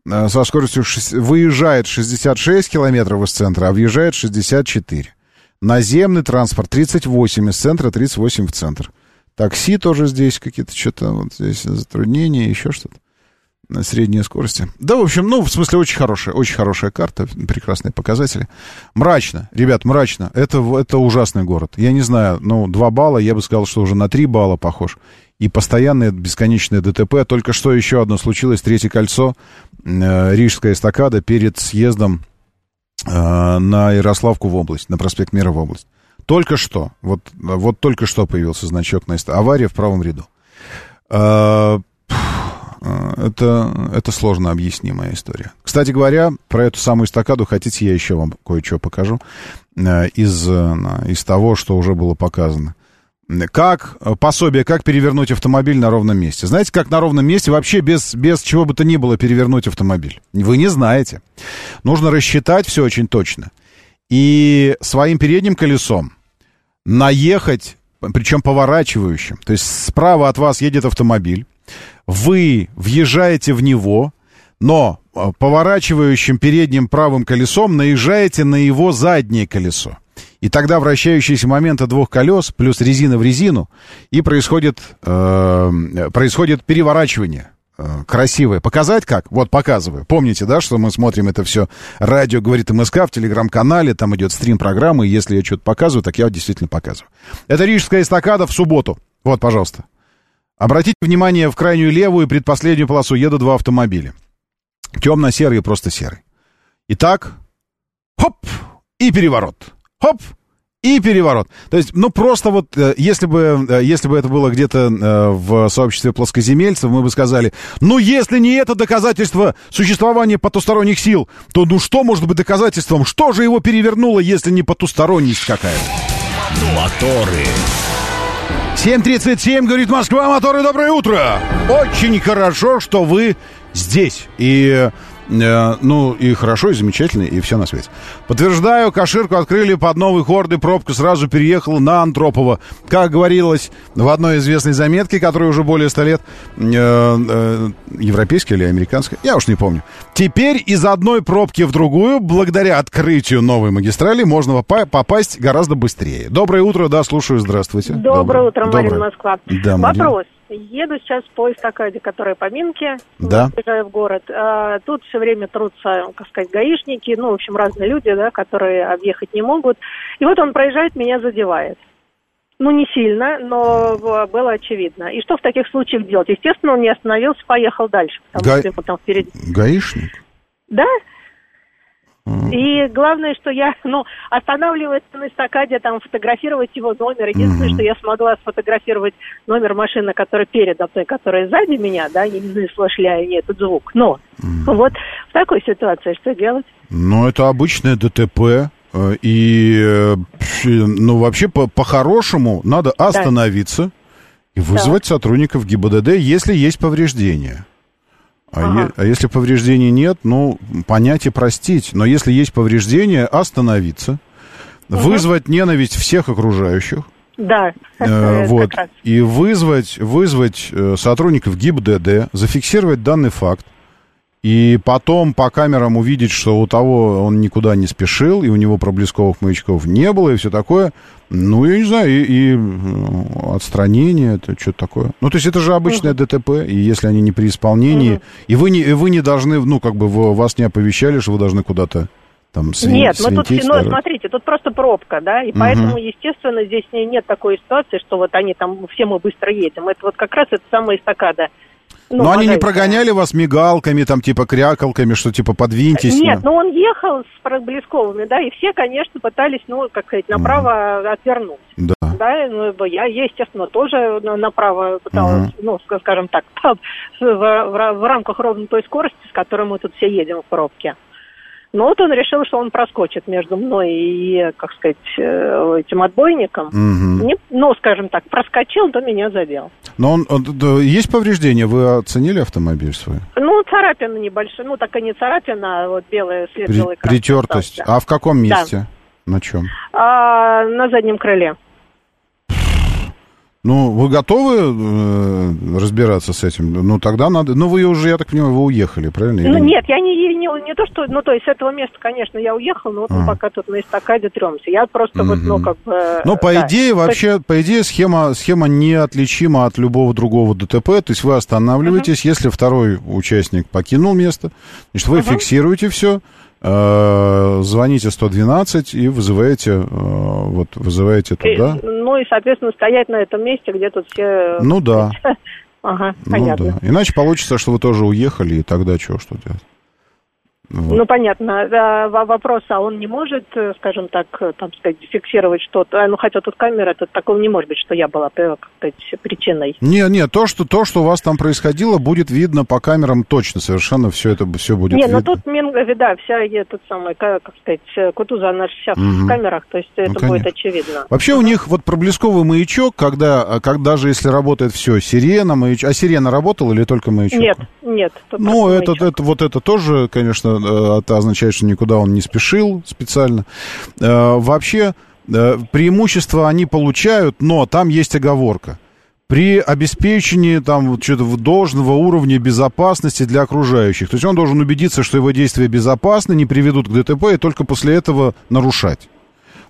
со скоростью... 6, выезжает 66 километров из центра, а въезжает 64. Наземный транспорт 38 из центра, 38 в центр. Такси тоже здесь какие-то что-то, вот здесь затруднения, еще что-то на средней скорости. Да, в общем, ну, в смысле, очень хорошая, очень хорошая карта, прекрасные показатели. Мрачно, ребят, мрачно. Это, это ужасный город. Я не знаю, ну, 2 балла, я бы сказал, что уже на 3 балла похож. И постоянное бесконечное ДТП. Только что еще одно случилось, третье кольцо, э, Рижская эстакада перед съездом э, на Ярославку в область, на проспект Мира в область. Только что, вот, вот только что появился значок на эстакаде. Авария в правом ряду. Э, Э, это, это сложно объяснимая история. Кстати говоря, про эту самую эстакаду, хотите, я еще вам кое-что покажу э, из, э, из того, что уже было показано. Как пособие, как перевернуть автомобиль на ровном месте. Знаете, как на ровном месте вообще без, без чего бы то ни было перевернуть автомобиль? Вы не знаете. Нужно рассчитать все очень точно. И своим передним колесом наехать, причем поворачивающим. То есть справа от вас едет автомобиль, вы въезжаете в него, но э, поворачивающим передним правым колесом наезжаете на его заднее колесо. И тогда вращающиеся моменты двух колес плюс резина в резину, и происходит, э, происходит переворачивание э, красивое. Показать как? Вот показываю. Помните, да, что мы смотрим это все радио говорит МСК в телеграм-канале, там идет стрим программы, если я что-то показываю, так я вот действительно показываю. Это Рижская эстакада в субботу. Вот, пожалуйста. Обратите внимание, в крайнюю левую и предпоследнюю полосу едут два автомобиля. Темно-серый и просто серый. Итак, хоп, и переворот. Хоп, и переворот. То есть, ну, просто вот, э, если бы, э, если бы это было где-то э, в сообществе плоскоземельцев, мы бы сказали, ну, если не это доказательство существования потусторонних сил, то ну что может быть доказательством? Что же его перевернуло, если не потусторонность какая-то? Моторы. 7.37, говорит Москва, моторы, доброе утро! Очень хорошо, что вы здесь. И ну, и хорошо, и замечательно, и все на свете. Подтверждаю, Каширку открыли под новый хорды, пробка сразу переехала на Антропово. Как говорилось в одной известной заметке, которая уже более ста лет, э, э, европейская или американская, я уж не помню. Теперь из одной пробки в другую, благодаря открытию новой магистрали, можно попасть гораздо быстрее. Доброе утро, да, слушаю, здравствуйте. Доброе, Доброе. утро, Марина Москва. Да, Вопрос. Еду сейчас по эстакаде, которая по Минке, да. приезжаю в город. А, тут все время трутся, как сказать, гаишники, ну, в общем, разные люди, да, которые объехать не могут. И вот он проезжает, меня задевает. Ну, не сильно, но было очевидно. И что в таких случаях делать? Естественно, он не остановился, поехал дальше. Потому Га... что ему там впереди... Гаишник? Да, и главное, что я, ну, останавливаясь на эстакаде, там, фотографировать его номер. Единственное, mm-hmm. что я смогла сфотографировать номер машины, которая передо мной, которая сзади меня, да, не, не слышали они этот звук. Но mm-hmm. вот в такой ситуации что делать? Ну, это обычное ДТП. Э, и, э, ну, вообще, по- по-хорошему, надо остановиться да. и вызвать да. сотрудников ГИБДД, если есть повреждения. А, ага. е, а если повреждений нет, ну, понять и простить. Но если есть повреждения, остановиться, угу. вызвать ненависть всех окружающих. Да. Э, вот. И вызвать, вызвать э, сотрудников ГИБДД, зафиксировать данный факт. И потом по камерам увидеть, что у того он никуда не спешил, и у него проблесковых маячков не было, и все такое. Ну, я не знаю, и, и э, отстранение, это что-то такое. Ну, то есть это же обычное угу. ДТП, и если они не при исполнении, угу. и, вы не, и вы не должны, ну, как бы вас не оповещали, что вы должны куда-то там свин, Нет, ну тут, ну, смотрите, тут просто пробка, да, и угу. поэтому, естественно, здесь нет такой ситуации, что вот они там, все мы быстро едем. Это вот как раз это самая эстакада ну, Но они не прогоняли вас мигалками, там, типа, крякалками, что, типа, подвиньтесь? Нет, ну, он ехал с проблесковыми, да, и все, конечно, пытались, ну, как сказать, направо отвернуть. Да. Да, ну, я, естественно, тоже направо пыталась, ну, скажем так, в, в, в рамках ровно той скорости, с которой мы тут все едем в пробке. Но вот он решил, что он проскочит между мной и, как сказать, э, этим отбойником. Мгм. Не- ну, скажем так, проскочил, то меня задел. Но он, он- да, есть повреждения? Вы оценили автомобиль свой? Ну, царапина небольшая, ну, такая не царапина, а вот белая, след При- притертость. остался. А в каком Да. месте? На чем? А, на заднем крыле. Ну, вы готовы э, разбираться с этим? Ну, тогда надо... Ну, вы уже, я так понимаю, вы уехали, правильно? Ну, Или- нет, я не, не, не то, что... Ну, то есть с этого места, конечно, я уехал, но вот мы А. пока тут на эстакаде тремся. Я просто вот, ну, как бы... Ну, по да. идее, вообще, по идее, схема, схема неотличима от любого другого ДТП. То есть вы останавливаетесь, если второй участник покинул место, значит, вы фиксируете все, звоните 112 и вызываете, э, вот, вызываете И, туда. Ну, и, соответственно, стоять на этом месте, где тут все... Ну да, Ага, ну понятно. да. Иначе получится, что вы тоже уехали, и тогда что, что делать? Вот. Ну, понятно. Да, во- вопрос, а он не может, э, скажем так, э, там сказать, фиксировать что-то? А, Ну, хотя тут камера, это такого не может быть, что я была, э, как сказать, причиной. Не, не, то что, то, что у вас там происходило, будет видно по камерам точно, совершенно все это все будет Не, видно. ну тут, да, вся этот самый, ка- как сказать, Кутуза, она же вся Мгм. в камерах, то есть это конечно. будет очевидно. Вообще у них вот проблесковый маячок, когда, а, как даже если работает все, сирена, маячок. А сирена работала или только маячок? Нет, нет. Ну, это, это, вот это тоже, конечно, это означает, что никуда он не спешил специально. Э, Вообще, э, преимущества они получают, но там есть оговорка. При обеспечении там что-то должного уровня безопасности для окружающих. То есть он должен убедиться, что его действия безопасны, не приведут к ДТП, и только после этого нарушать.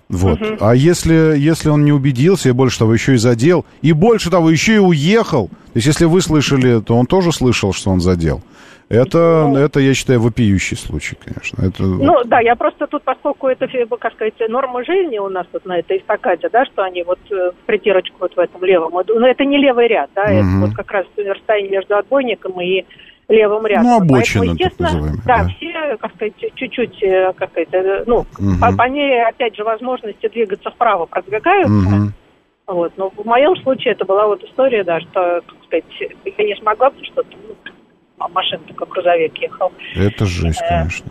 Вот. А если, если он не убедился, и больше того, еще и задел, и больше того, еще и уехал, то есть если вы слышали, то он тоже слышал, что он задел. Это, это я считаю, вопиющий случай, конечно. Это, Ну, да, я просто тут, поскольку это, как сказать, норма жизни у нас тут на этой эстакаде, да, что они вот э, в притирочку вот в этом левом, вот, ну, это не левый ряд, да, это Мгм. вот как раз расстояние между отбойником и левым рядом. Ну, обочина, Поэтому, так естественно, называемая, да, да. все, как сказать, чуть-чуть, э, как сказать, э, ну, Мгм. по, по мере, опять же, возможности двигаться вправо продвигаются, Мгм. вот, но в моем случае это была вот история, да, что, как сказать, я не смогла, потому что ну, машина только грузовик ехал. это жесть, Э, конечно.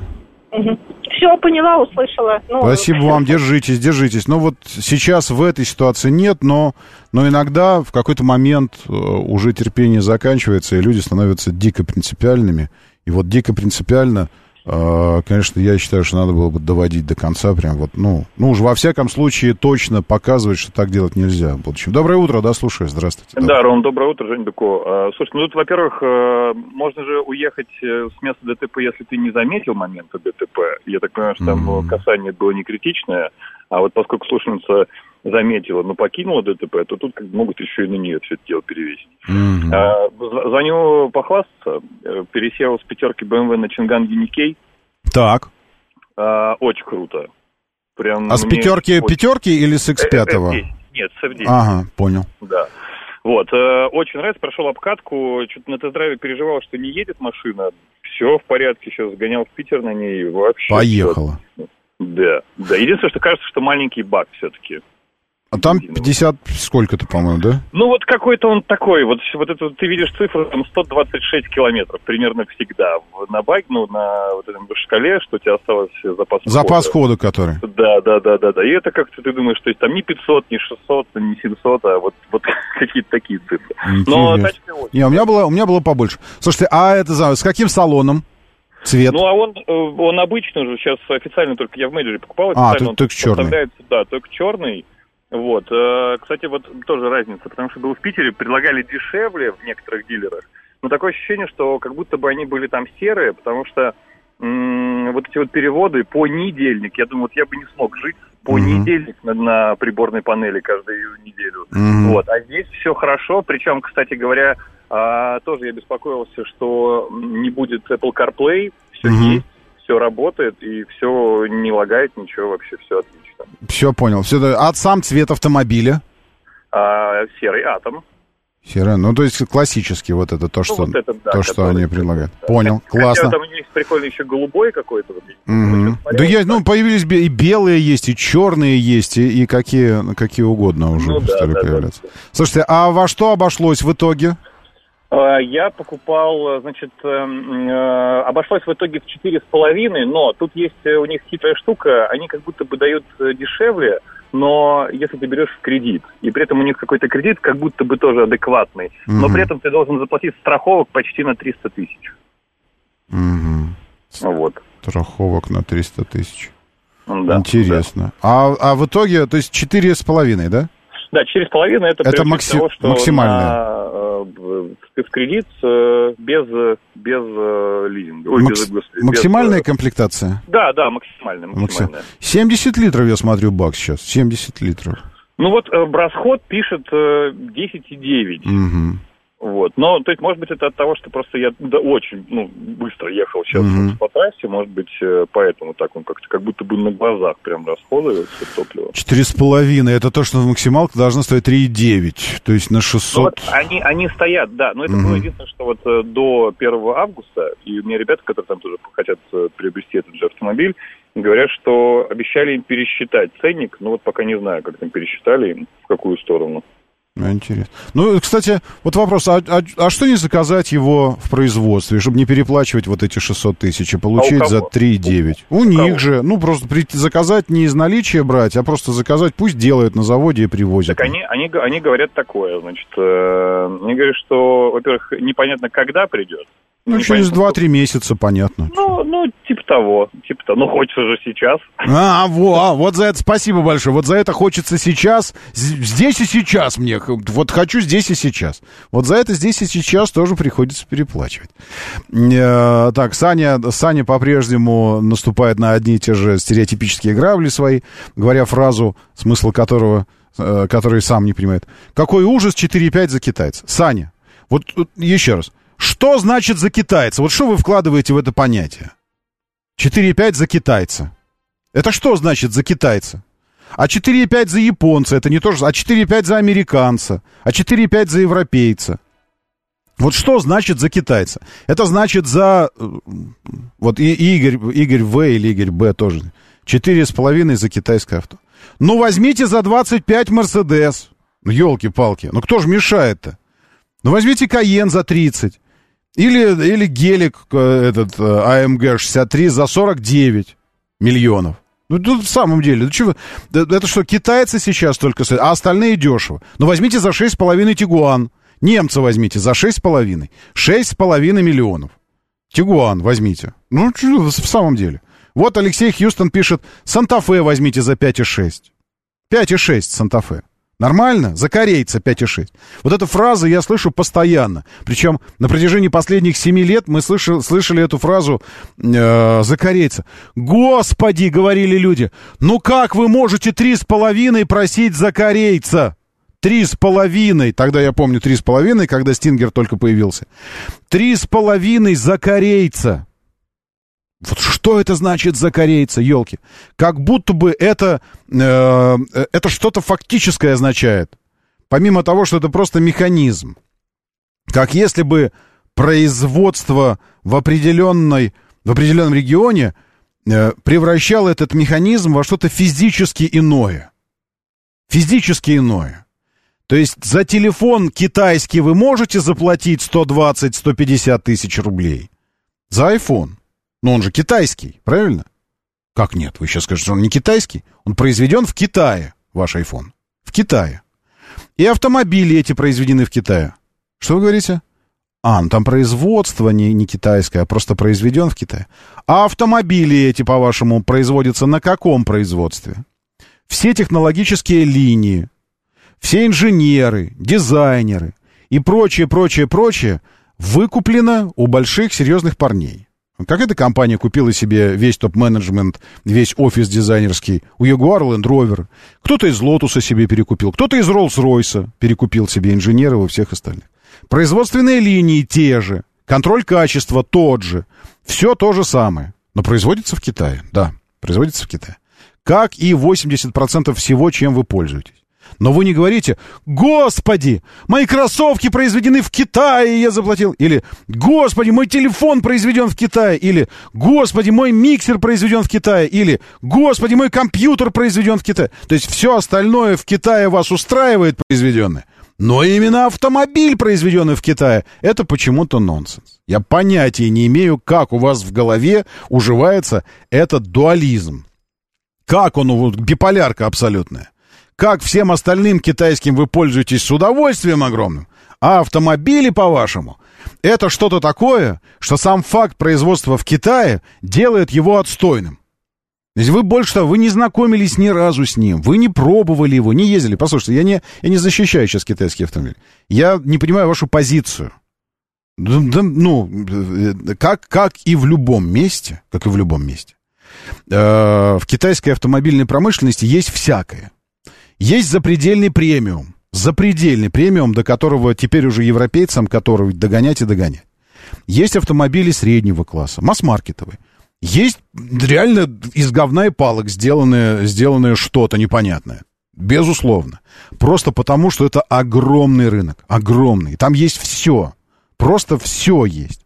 Все, поняла, услышала. Ну, Спасибо вам, держитесь, держитесь. Ну вот сейчас в этой ситуации нет, но, но иногда в какой-то момент э, уже терпение заканчивается, и люди становятся дико принципиальными. И вот дико принципиально, конечно, я считаю, что надо было бы доводить до конца, прям вот, ну, ну уж во всяком случае точно показывать, что так делать нельзя в будущем. Доброе утро, да, слушаю, здравствуйте. Да, Ром, доброе утро, Жень Быко. А, Слушай, ну тут, во-первых, э, можно же уехать э, с места ДТП, если ты не заметил момента ДТП. Я так понимаю, что там касание было не критичное, а вот поскольку слушательница заметила, но покинула ДТП, то тут как могут еще и на нее все это дело перевесить. Мгм. А, зв- Звоню похвастаться. Э, Пересел с пятерки BMW на Чинган Юникей. Так, А, Очень круто. Прям а с пятерки, очень- пятерки или с Э, X5? F10. Нет, с F10. Ага, понял. Да. Вот, э, очень нравится, прошел обкатку, что-то на тест-драйве переживал, что не едет машина. Все в порядке, сейчас сгонял в Питер на ней, вообще. Поехала. Да, да. Единственное, что кажется, что маленький баг все-таки. А там 50 сколько-то, по-моему, да? Ну, вот какой-то он такой, вот, вот это ты видишь цифру, там 126 километров примерно всегда на байк, ну, на вот этом шкале, что у тебя осталось запас Запас хода. хода который. Да, да, да, да, да. И это как-то ты думаешь, что есть там не 500, не 600, не 700, а вот, вот какие-то такие цифры. Но Интересно. тачка очень Не, у меня было, у меня было побольше. Слушайте, а это с каким салоном? Цвет? Ну, а он, э, он обычно уже сейчас официально только я в менеджере покупал. А, официально только- он только чёрный. поставляется, Да, только черный. Вот. э, Кстати, вот тоже разница, потому что был в Питере, предлагали дешевле в некоторых дилерах. Но такое ощущение, что как будто бы они были там серые, потому что вот эти вот переводы по недельник, я думаю, вот я бы не смог жить по Мгм. недельник на, на приборной панели каждую неделю. Мгм. Вот, а здесь все хорошо, причем, кстати говоря, а, тоже я беспокоился, что не будет Apple CarPlay, все Мгм. есть, все работает и все не лагает, ничего вообще, все отлично. Все понял. Все, а сам цвет автомобиля? А, серый атом. Серый. Ну, то есть классический вот это, то, что, вот это, да, то, что который- они предлагают. Понял, Хотя классно. там у них прикольный еще голубой какой-то. Вот. Вот, Да есть, ну, появились и белые есть, и черные есть, и, и какие, какие угодно уже Ну да, стали да, да. появляться. Слушайте, а во что обошлось в итоге? Э, Я покупал, э, значит, э, э, обошлось в итоге в четыре с половиной, но тут есть у них хитрая штука, они как будто бы дают дешевле, но если ты берешь в кредит, и при этом у них какой-то кредит как будто бы тоже адекватный, но Мгм. при этом ты должен заплатить страховок почти на 300 тысяч. Мгм. Вот. Страховок на 300 тысяч. Да, Интересно. А, а в итоге, то есть четыре с половиной, да? Да, через половину это, Это макси- того, что максимальное. на, э, в- кредит э, без, без э, лизинга. Ой, Макс- без, без, максимальная э, комплектация? Да, да, максимальная, Максим- максимальная. 70 литров, я смотрю, бак сейчас. 70 литров. Ну вот э, расход пишет э, 10,9. Мгм. Вот. Но, то есть, может быть, это от того, что просто я да, очень ну, быстро ехал сейчас Мгм. по трассе, может быть, э, поэтому так он как-то как будто бы на глазах прям расходуется топливо. Четыре с половиной. Это то, что в максималке должно стоить 3,9. То есть на Ну, 600... вот они, они стоят, да, но это Мгм. было единственное, что вот э, до 1 августа, и у меня ребята, которые там тоже хотят э, приобрести этот же автомобиль, говорят, что обещали им пересчитать ценник, но вот пока не знаю, как там пересчитали, им, в какую сторону. Ну, Интересно. Ну, кстати, вот вопрос, а, а- а что не заказать его в производстве, чтобы не переплачивать вот эти 600 тысяч и получить А у за кого? 3,9? У, них же, ну, просто прийти, заказать не из наличия брать, а просто заказать, пусть делают на заводе и привозят. Так они, они, они говорят такое, значит, э, они говорят, что, во-первых, непонятно, когда придет. Ну, через 2-3 месяца, понятно. Ну, ну, типа того, типа того. Ну, хочется же сейчас. А, во, а, вот за это спасибо большое. Вот за это хочется сейчас, здесь и сейчас мне. Вот хочу здесь и сейчас. Вот за это здесь и сейчас тоже приходится переплачивать. Э, так, Саня, Саня по-прежнему наступает на одни и те же стереотипические грабли свои, говоря фразу, смысл которого, э, который сам не понимает. Какой ужас 4,5 за китайца. Саня, вот тут еще раз. Что значит за китайца? Вот что вы вкладываете в это понятие? 4,5 за китайца. Это что значит за китайца? А 4,5 за японца, это не то же, а 4,5 за американца, а 4,5 за европейца. Вот что значит за китайца? Это значит за... э, Вот и Игорь, Игорь В или Игорь Б тоже. 4,5 за китайское авто. Ну, возьмите за 25 Мерседес. Ну, елки-палки. Ну, кто же мешает-то? Ну, возьмите Каен за 30. Или, или гелик э, этот э, AMG 63 за 49 миллионов. Ну, тут в самом деле, ну, да- это что, китайцы сейчас только а остальные дешево. Ну, возьмите за 6,5 Тигуан. Немца возьмите за 6,5. 6,5 миллионов. Тигуан возьмите. Ну, в самом деле. Вот Алексей Хьюстон пишет, Санта-Фе возьмите за 5,6. 5,6 Санта-Фе. Нормально? За корейца 5,6. Вот эта фраза я слышу постоянно. Причем на протяжении последних 7 лет мы слышали, слышали эту фразу э, за корейца. Господи, говорили люди, ну как вы можете 3,5 просить за корейца? Три с половиной, тогда я помню три с половиной, когда Стингер только появился. Три с половиной за корейца. Вот что это значит за корейца, елки? Как будто бы это, э, это что-то фактическое означает. Помимо того, что это просто механизм. Как если бы производство в, определенной, в определенном регионе э, превращало этот механизм во что-то физически иное. Физически иное. То есть за телефон китайский вы можете заплатить 120-150 тысяч рублей. За iPhone. Но он же китайский, правильно? Как нет? Вы сейчас скажете, он не китайский? Он произведен в Китае, ваш iPhone. В Китае. И автомобили эти произведены в Китае. Что вы говорите? А, ну там производство не, не китайское, а просто произведен в Китае. А автомобили эти, по-вашему, производятся на каком производстве? Все технологические линии, все инженеры, дизайнеры и прочее, прочее, прочее выкуплено у больших серьезных парней. Как эта компания купила себе весь топ-менеджмент, весь офис дизайнерский у Jaguar Land Rover. Кто-то из Lotus себе перекупил, кто-то из Rolls-Royce перекупил себе инженеров и всех остальных. Производственные линии те же, контроль качества тот же. Все то же самое. Но производится в Китае, да, производится в Китае. Как и 80% всего, чем вы пользуетесь. Но вы не говорите, господи, мои кроссовки произведены в Китае, я заплатил. Или, господи, мой телефон произведен в Китае. Или, господи, мой миксер произведен в Китае. Или, господи, мой компьютер произведен в Китае. То есть все остальное в Китае вас устраивает произведенное. Но именно автомобиль, произведенный в Китае, это почему-то нонсенс. Я понятия не имею, как у вас в голове уживается этот дуализм. Как он, вот, биполярка абсолютная. Как всем остальным китайским вы пользуетесь с удовольствием огромным, а автомобили, по-вашему, это что-то такое, что сам факт производства в Китае делает его отстойным. То есть вы больше того, вы не знакомились ни разу с ним, вы не пробовали его, не ездили. Послушайте, я не, я не защищаю сейчас китайский автомобиль. Я не понимаю вашу позицию. Да, да, ну, э, как, как и в любом месте, как и в любом месте, э, в китайской автомобильной промышленности есть всякое. Есть запредельный премиум. Запредельный премиум, до которого теперь уже европейцам, которого догонять и догонять. Есть автомобили среднего класса, масс-маркетовые. Есть реально из говна и палок сделанное, сделанное что-то непонятное. Безусловно. Просто потому, что это огромный рынок. Огромный. Там есть все. Просто все есть.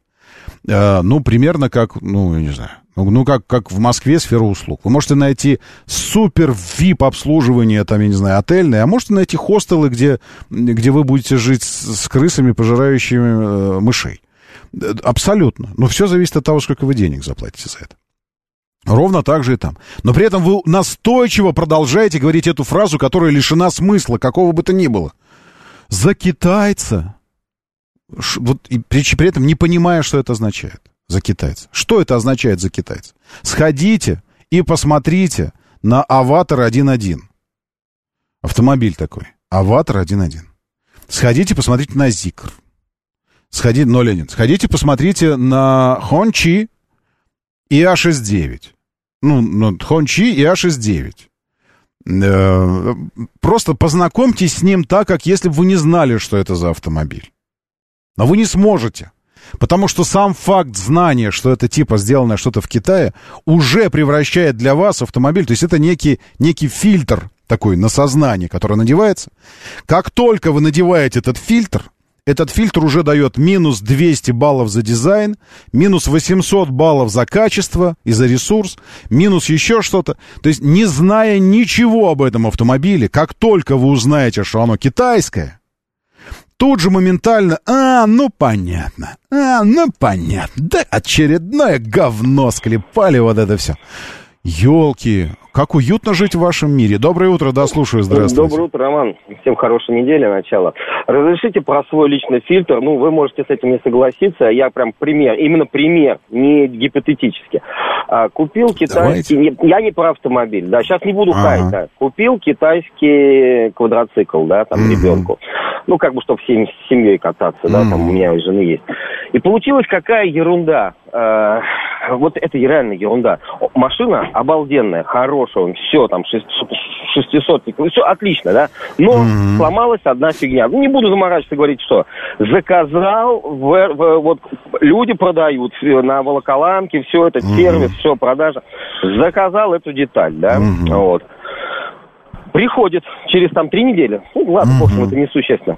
Э, ну, примерно как, ну, я не знаю, ну, ну, как, как в Москве сфера услуг. Вы можете найти супер VIP обслуживание, там, я не знаю, отельное, а можете найти хостелы, где, где вы будете жить с, с крысами, пожирающими э, мышей. Абсолютно. Но все зависит от того, сколько вы денег заплатите за это. Ровно так же и там. Но при этом вы настойчиво продолжаете говорить эту фразу, которая лишена смысла, какого бы то ни было. За китайца. Вот, и при, при этом не понимая, что это означает за китайца. Что это означает за китайца? Сходите и посмотрите на Аватар 1.1. Автомобиль такой. Аватар 1.1. Сходите, посмотрите на Зикр. Сходите, 0.1. Сходите, посмотрите на Хончи и А69. Ну, ну Хончи и А69. Э, просто познакомьтесь с ним так, как если бы вы не знали, что это за автомобиль. Но вы не сможете. Потому что сам факт знания, что это типа сделано что-то в Китае, уже превращает для вас автомобиль. То есть это некий, некий фильтр такой на сознание, который надевается. Как только вы надеваете этот фильтр, этот фильтр уже дает минус 200 баллов за дизайн, минус 800 баллов за качество и за ресурс, минус еще что-то. То есть, не зная ничего об этом автомобиле, как только вы узнаете, что оно китайское, тут же моментально, а, ну понятно, а, ну понятно, да очередное говно склепали, вот это все. Елки, как уютно жить в вашем мире. Доброе утро, да, слушаю, здравствуйте. Доброе утро, Роман. Всем хорошей недели, начало. Разрешите про свой личный фильтр. Ну, вы можете с этим не согласиться. Я прям пример, именно пример, не гипотетически. А, купил китайский... Не, я не про автомобиль, да, сейчас не буду ага. хаять, да. Купил китайский квадроцикл, да, там, mm ребенку. Ну, как бы, чтобы всем с семьей кататься, mm да, там у меня у жены есть. И получилась какая ерунда. А, вот это реально ерунда. Машина обалденная, хорошая, все там, 600, все отлично, да? Но mm-hmm. сломалась одна фигня. Ну, не буду заморачиваться говорить, что заказал, в, в, вот люди продают на волоколамке, все это, mm-hmm. сервис, все, продажа. Заказал эту деталь, да, mm-hmm. вот. Приходит через там три недели. Ну, ладно, mm-hmm. в общем, это несущественно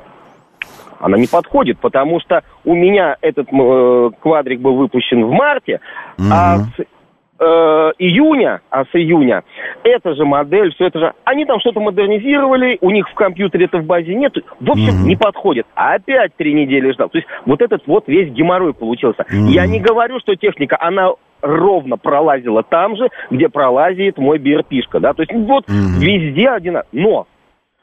она не подходит, потому что у меня этот э, квадрик был выпущен в марте, mm-hmm. а с э, июня, а с июня, эта же модель, все это же, они там что-то модернизировали, у них в компьютере это в базе нет, в общем, mm-hmm. не подходит. А опять три недели ждал. То есть вот этот вот весь геморрой получился. Mm-hmm. Я не говорю, что техника, она ровно пролазила там же, где пролазит мой BRP-шка, да, то есть вот mm-hmm. везде одинаково. Но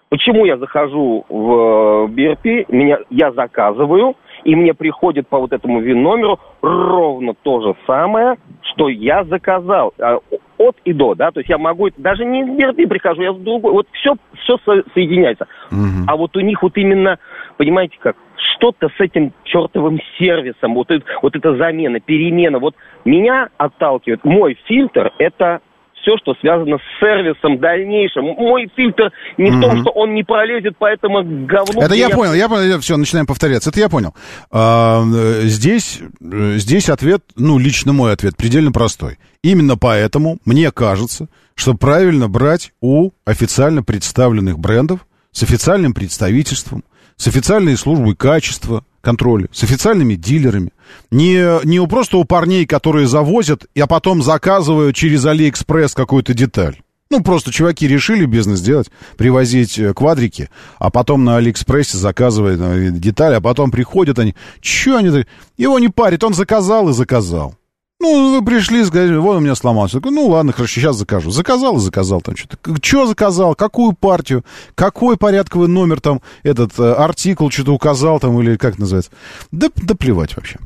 Почему я захожу в BRP, э, меня, я заказываю, и мне приходит по вот этому ВИН-номеру ровно то же самое, что я заказал э, от и до, да, то есть я могу, даже не в BRP прихожу, я в другой, вот все, все со, соединяется. Угу. А вот у них вот именно, понимаете как, что-то с этим чертовым сервисом, вот, это, вот эта замена, перемена, вот меня отталкивает, мой фильтр, это все, что связано с сервисом дальнейшим. Мой фильтр не в том, что он не пролезет по этому говну. Это я, понял, я понял, все, начинаем повторяться. Это я понял. А, здесь, здесь ответ, ну, лично мой ответ предельно простой. Именно поэтому мне кажется, что правильно брать у официально представленных брендов с официальным представительством, с официальной службой качества, контроля, с официальными дилерами. Не, не у просто у парней, которые завозят, а потом заказывают через Алиэкспресс какую-то деталь. Ну, просто чуваки решили бизнес делать, привозить э, квадрики, а потом на Алиэкспрессе заказывают э, детали, а потом приходят они, чё они, его не парит, он заказал и заказал. Ну, вы пришли, сказали, вот у меня сломался. Ну, ладно, хорошо, сейчас закажу. Заказал и заказал там что-то. Что заказал, какую партию, какой порядковый номер там, этот э, артикул что-то указал там, или как называется. Да, да плевать вообще.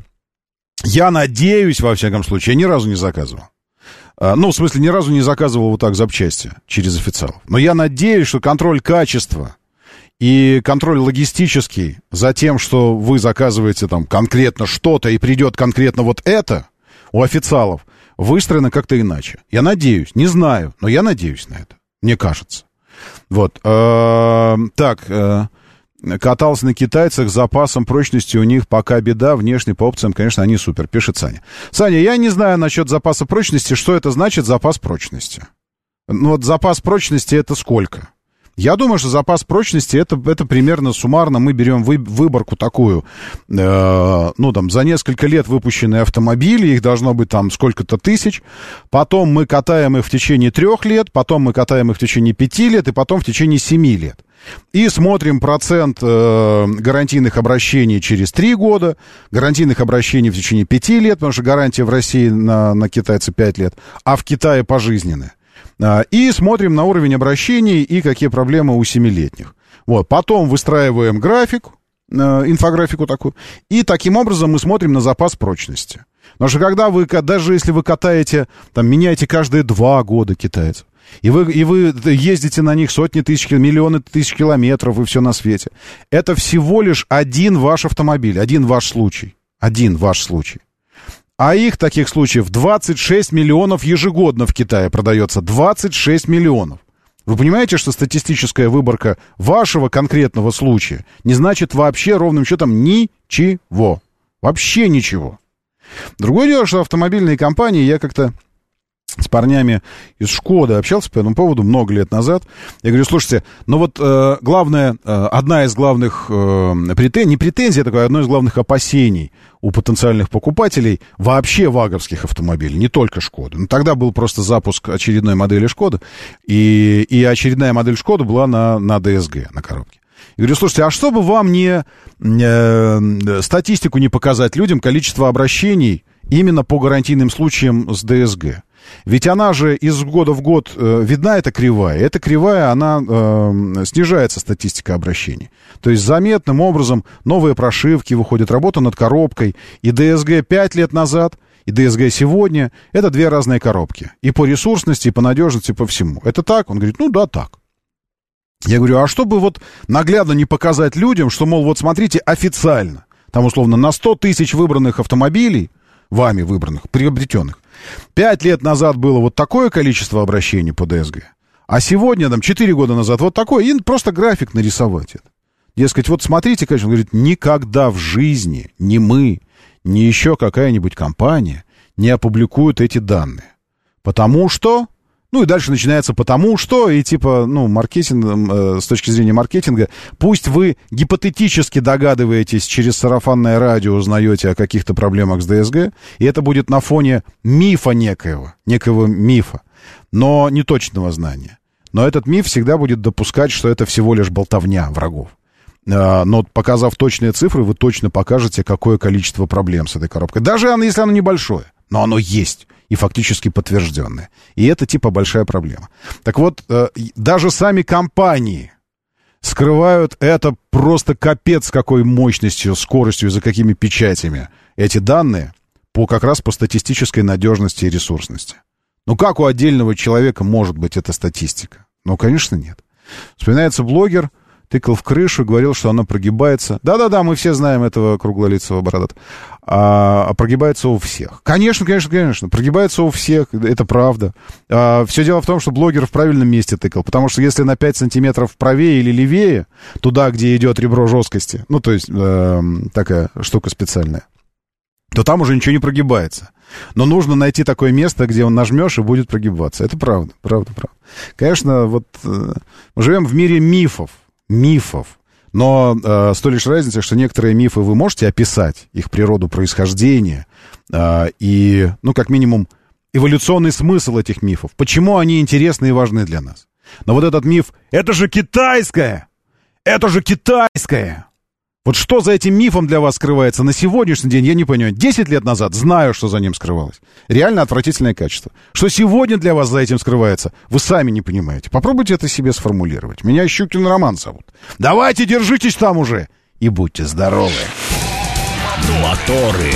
Я надеюсь, во всяком случае, я ни разу не заказывал. А, ну, в смысле, ни разу не заказывал вот так запчасти через официалов. Но я надеюсь, что контроль качества и контроль логистический за тем, что вы заказываете там конкретно что-то и придет конкретно вот это у официалов, выстроено как-то иначе. Я надеюсь, не знаю, но я надеюсь на это. Мне кажется. Вот. А, так, э, катался на китайцах с запасом прочности, у них пока беда, внешне по опциям, конечно, они супер, пишет Саня. Саня, я не знаю насчет запаса прочности, что это значит запас прочности. Ну вот запас прочности это сколько? Я думаю, что запас прочности это, это примерно суммарно мы берем вы, выборку такую, э, ну там за несколько лет выпущенные автомобили, их должно быть там сколько-то тысяч, потом мы катаем их в течение трех лет, потом мы катаем их в течение пяти лет и потом в течение семи лет. И смотрим процент э, гарантийных обращений через 3 года, гарантийных обращений в течение 5 лет, потому что гарантия в России на, на китайца 5 лет, а в Китае пожизненная. Э, и смотрим на уровень обращений и какие проблемы у семилетних. Вот, потом выстраиваем график, э, инфографику такую, и таким образом мы смотрим на запас прочности. Потому что когда вы, даже если вы катаете, там, меняете каждые два года китайцев, и вы, и вы ездите на них сотни тысяч, миллионы тысяч километров и все на свете. Это всего лишь один ваш автомобиль, один ваш случай. Один ваш случай. А их таких случаев 26 миллионов ежегодно в Китае продается. 26 миллионов. Вы понимаете, что статистическая выборка вашего конкретного случая не значит вообще ровным счетом ничего. Вообще ничего. Другое дело, что автомобильные компании, я как-то с парнями из Шкоды общался по этому поводу много лет назад. Я говорю, слушайте, ну вот э, главное, э, одна из главных э, претензий, не претензий, а такое одно из главных опасений у потенциальных покупателей вообще ваговских автомобилей, не только Шкоды. Ну, тогда был просто запуск очередной модели Шкоды, и, и очередная модель Шкоды была на, на ДСГ, на коробке. Я говорю, слушайте, а что бы вам не э, статистику не показать людям, количество обращений именно по гарантийным случаям с ДСГ? Ведь она же из года в год э, видна, эта кривая. Эта кривая, она э, снижается, статистика обращений. То есть заметным образом новые прошивки выходят, работа над коробкой. И ДСГ 5 лет назад, и ДСГ сегодня — это две разные коробки. И по ресурсности, и по надежности, и по всему. Это так? Он говорит, ну да, так. Я говорю, а чтобы вот наглядно не показать людям, что, мол, вот смотрите, официально, там условно на 100 тысяч выбранных автомобилей, вами выбранных, приобретенных, Пять лет назад было вот такое количество обращений по ДСГ, а сегодня, там, четыре года назад вот такое, и просто график нарисовать это. Дескать, вот смотрите, конечно, он говорит, никогда в жизни ни мы, ни еще какая-нибудь компания не опубликуют эти данные. Потому что ну и дальше начинается потому что, и типа, ну, маркетинг, э, с точки зрения маркетинга, пусть вы гипотетически догадываетесь, через сарафанное радио узнаете о каких-то проблемах с ДСГ, и это будет на фоне мифа некоего, некого мифа, но не точного знания. Но этот миф всегда будет допускать, что это всего лишь болтовня врагов. Э, но показав точные цифры, вы точно покажете, какое количество проблем с этой коробкой. Даже если оно небольшое, но оно есть и фактически подтвержденное. И это типа большая проблема. Так вот, э, даже сами компании скрывают это просто капец какой мощностью, скоростью, за какими печатями эти данные по как раз по статистической надежности и ресурсности. Ну как у отдельного человека может быть эта статистика? Ну, конечно, нет. Вспоминается блогер, тыкал в крышу, говорил, что она прогибается. Да-да-да, мы все знаем этого круглолицего бородата. А, а прогибается у всех. Конечно, конечно, конечно, прогибается у всех, это правда. А, все дело в том, что блогер в правильном месте тыкал, потому что если на 5 сантиметров правее или левее, туда, где идет ребро жесткости, ну, то есть э, такая штука специальная, то там уже ничего не прогибается. Но нужно найти такое место, где он нажмешь и будет прогибаться. Это правда, правда, правда. Конечно, вот э, мы живем в мире мифов мифов. Но э, с той лишь разницей, что некоторые мифы вы можете описать, их природу происхождения, э, и, ну, как минимум, эволюционный смысл этих мифов, почему они интересны и важны для нас. Но вот этот миф, это же китайское! Это же китайское! Вот что за этим мифом для вас скрывается на сегодняшний день, я не понимаю. Десять лет назад знаю, что за ним скрывалось. Реально отвратительное качество. Что сегодня для вас за этим скрывается, вы сами не понимаете. Попробуйте это себе сформулировать. Меня Щукин Роман зовут. Давайте, держитесь там уже и будьте здоровы. Моторы.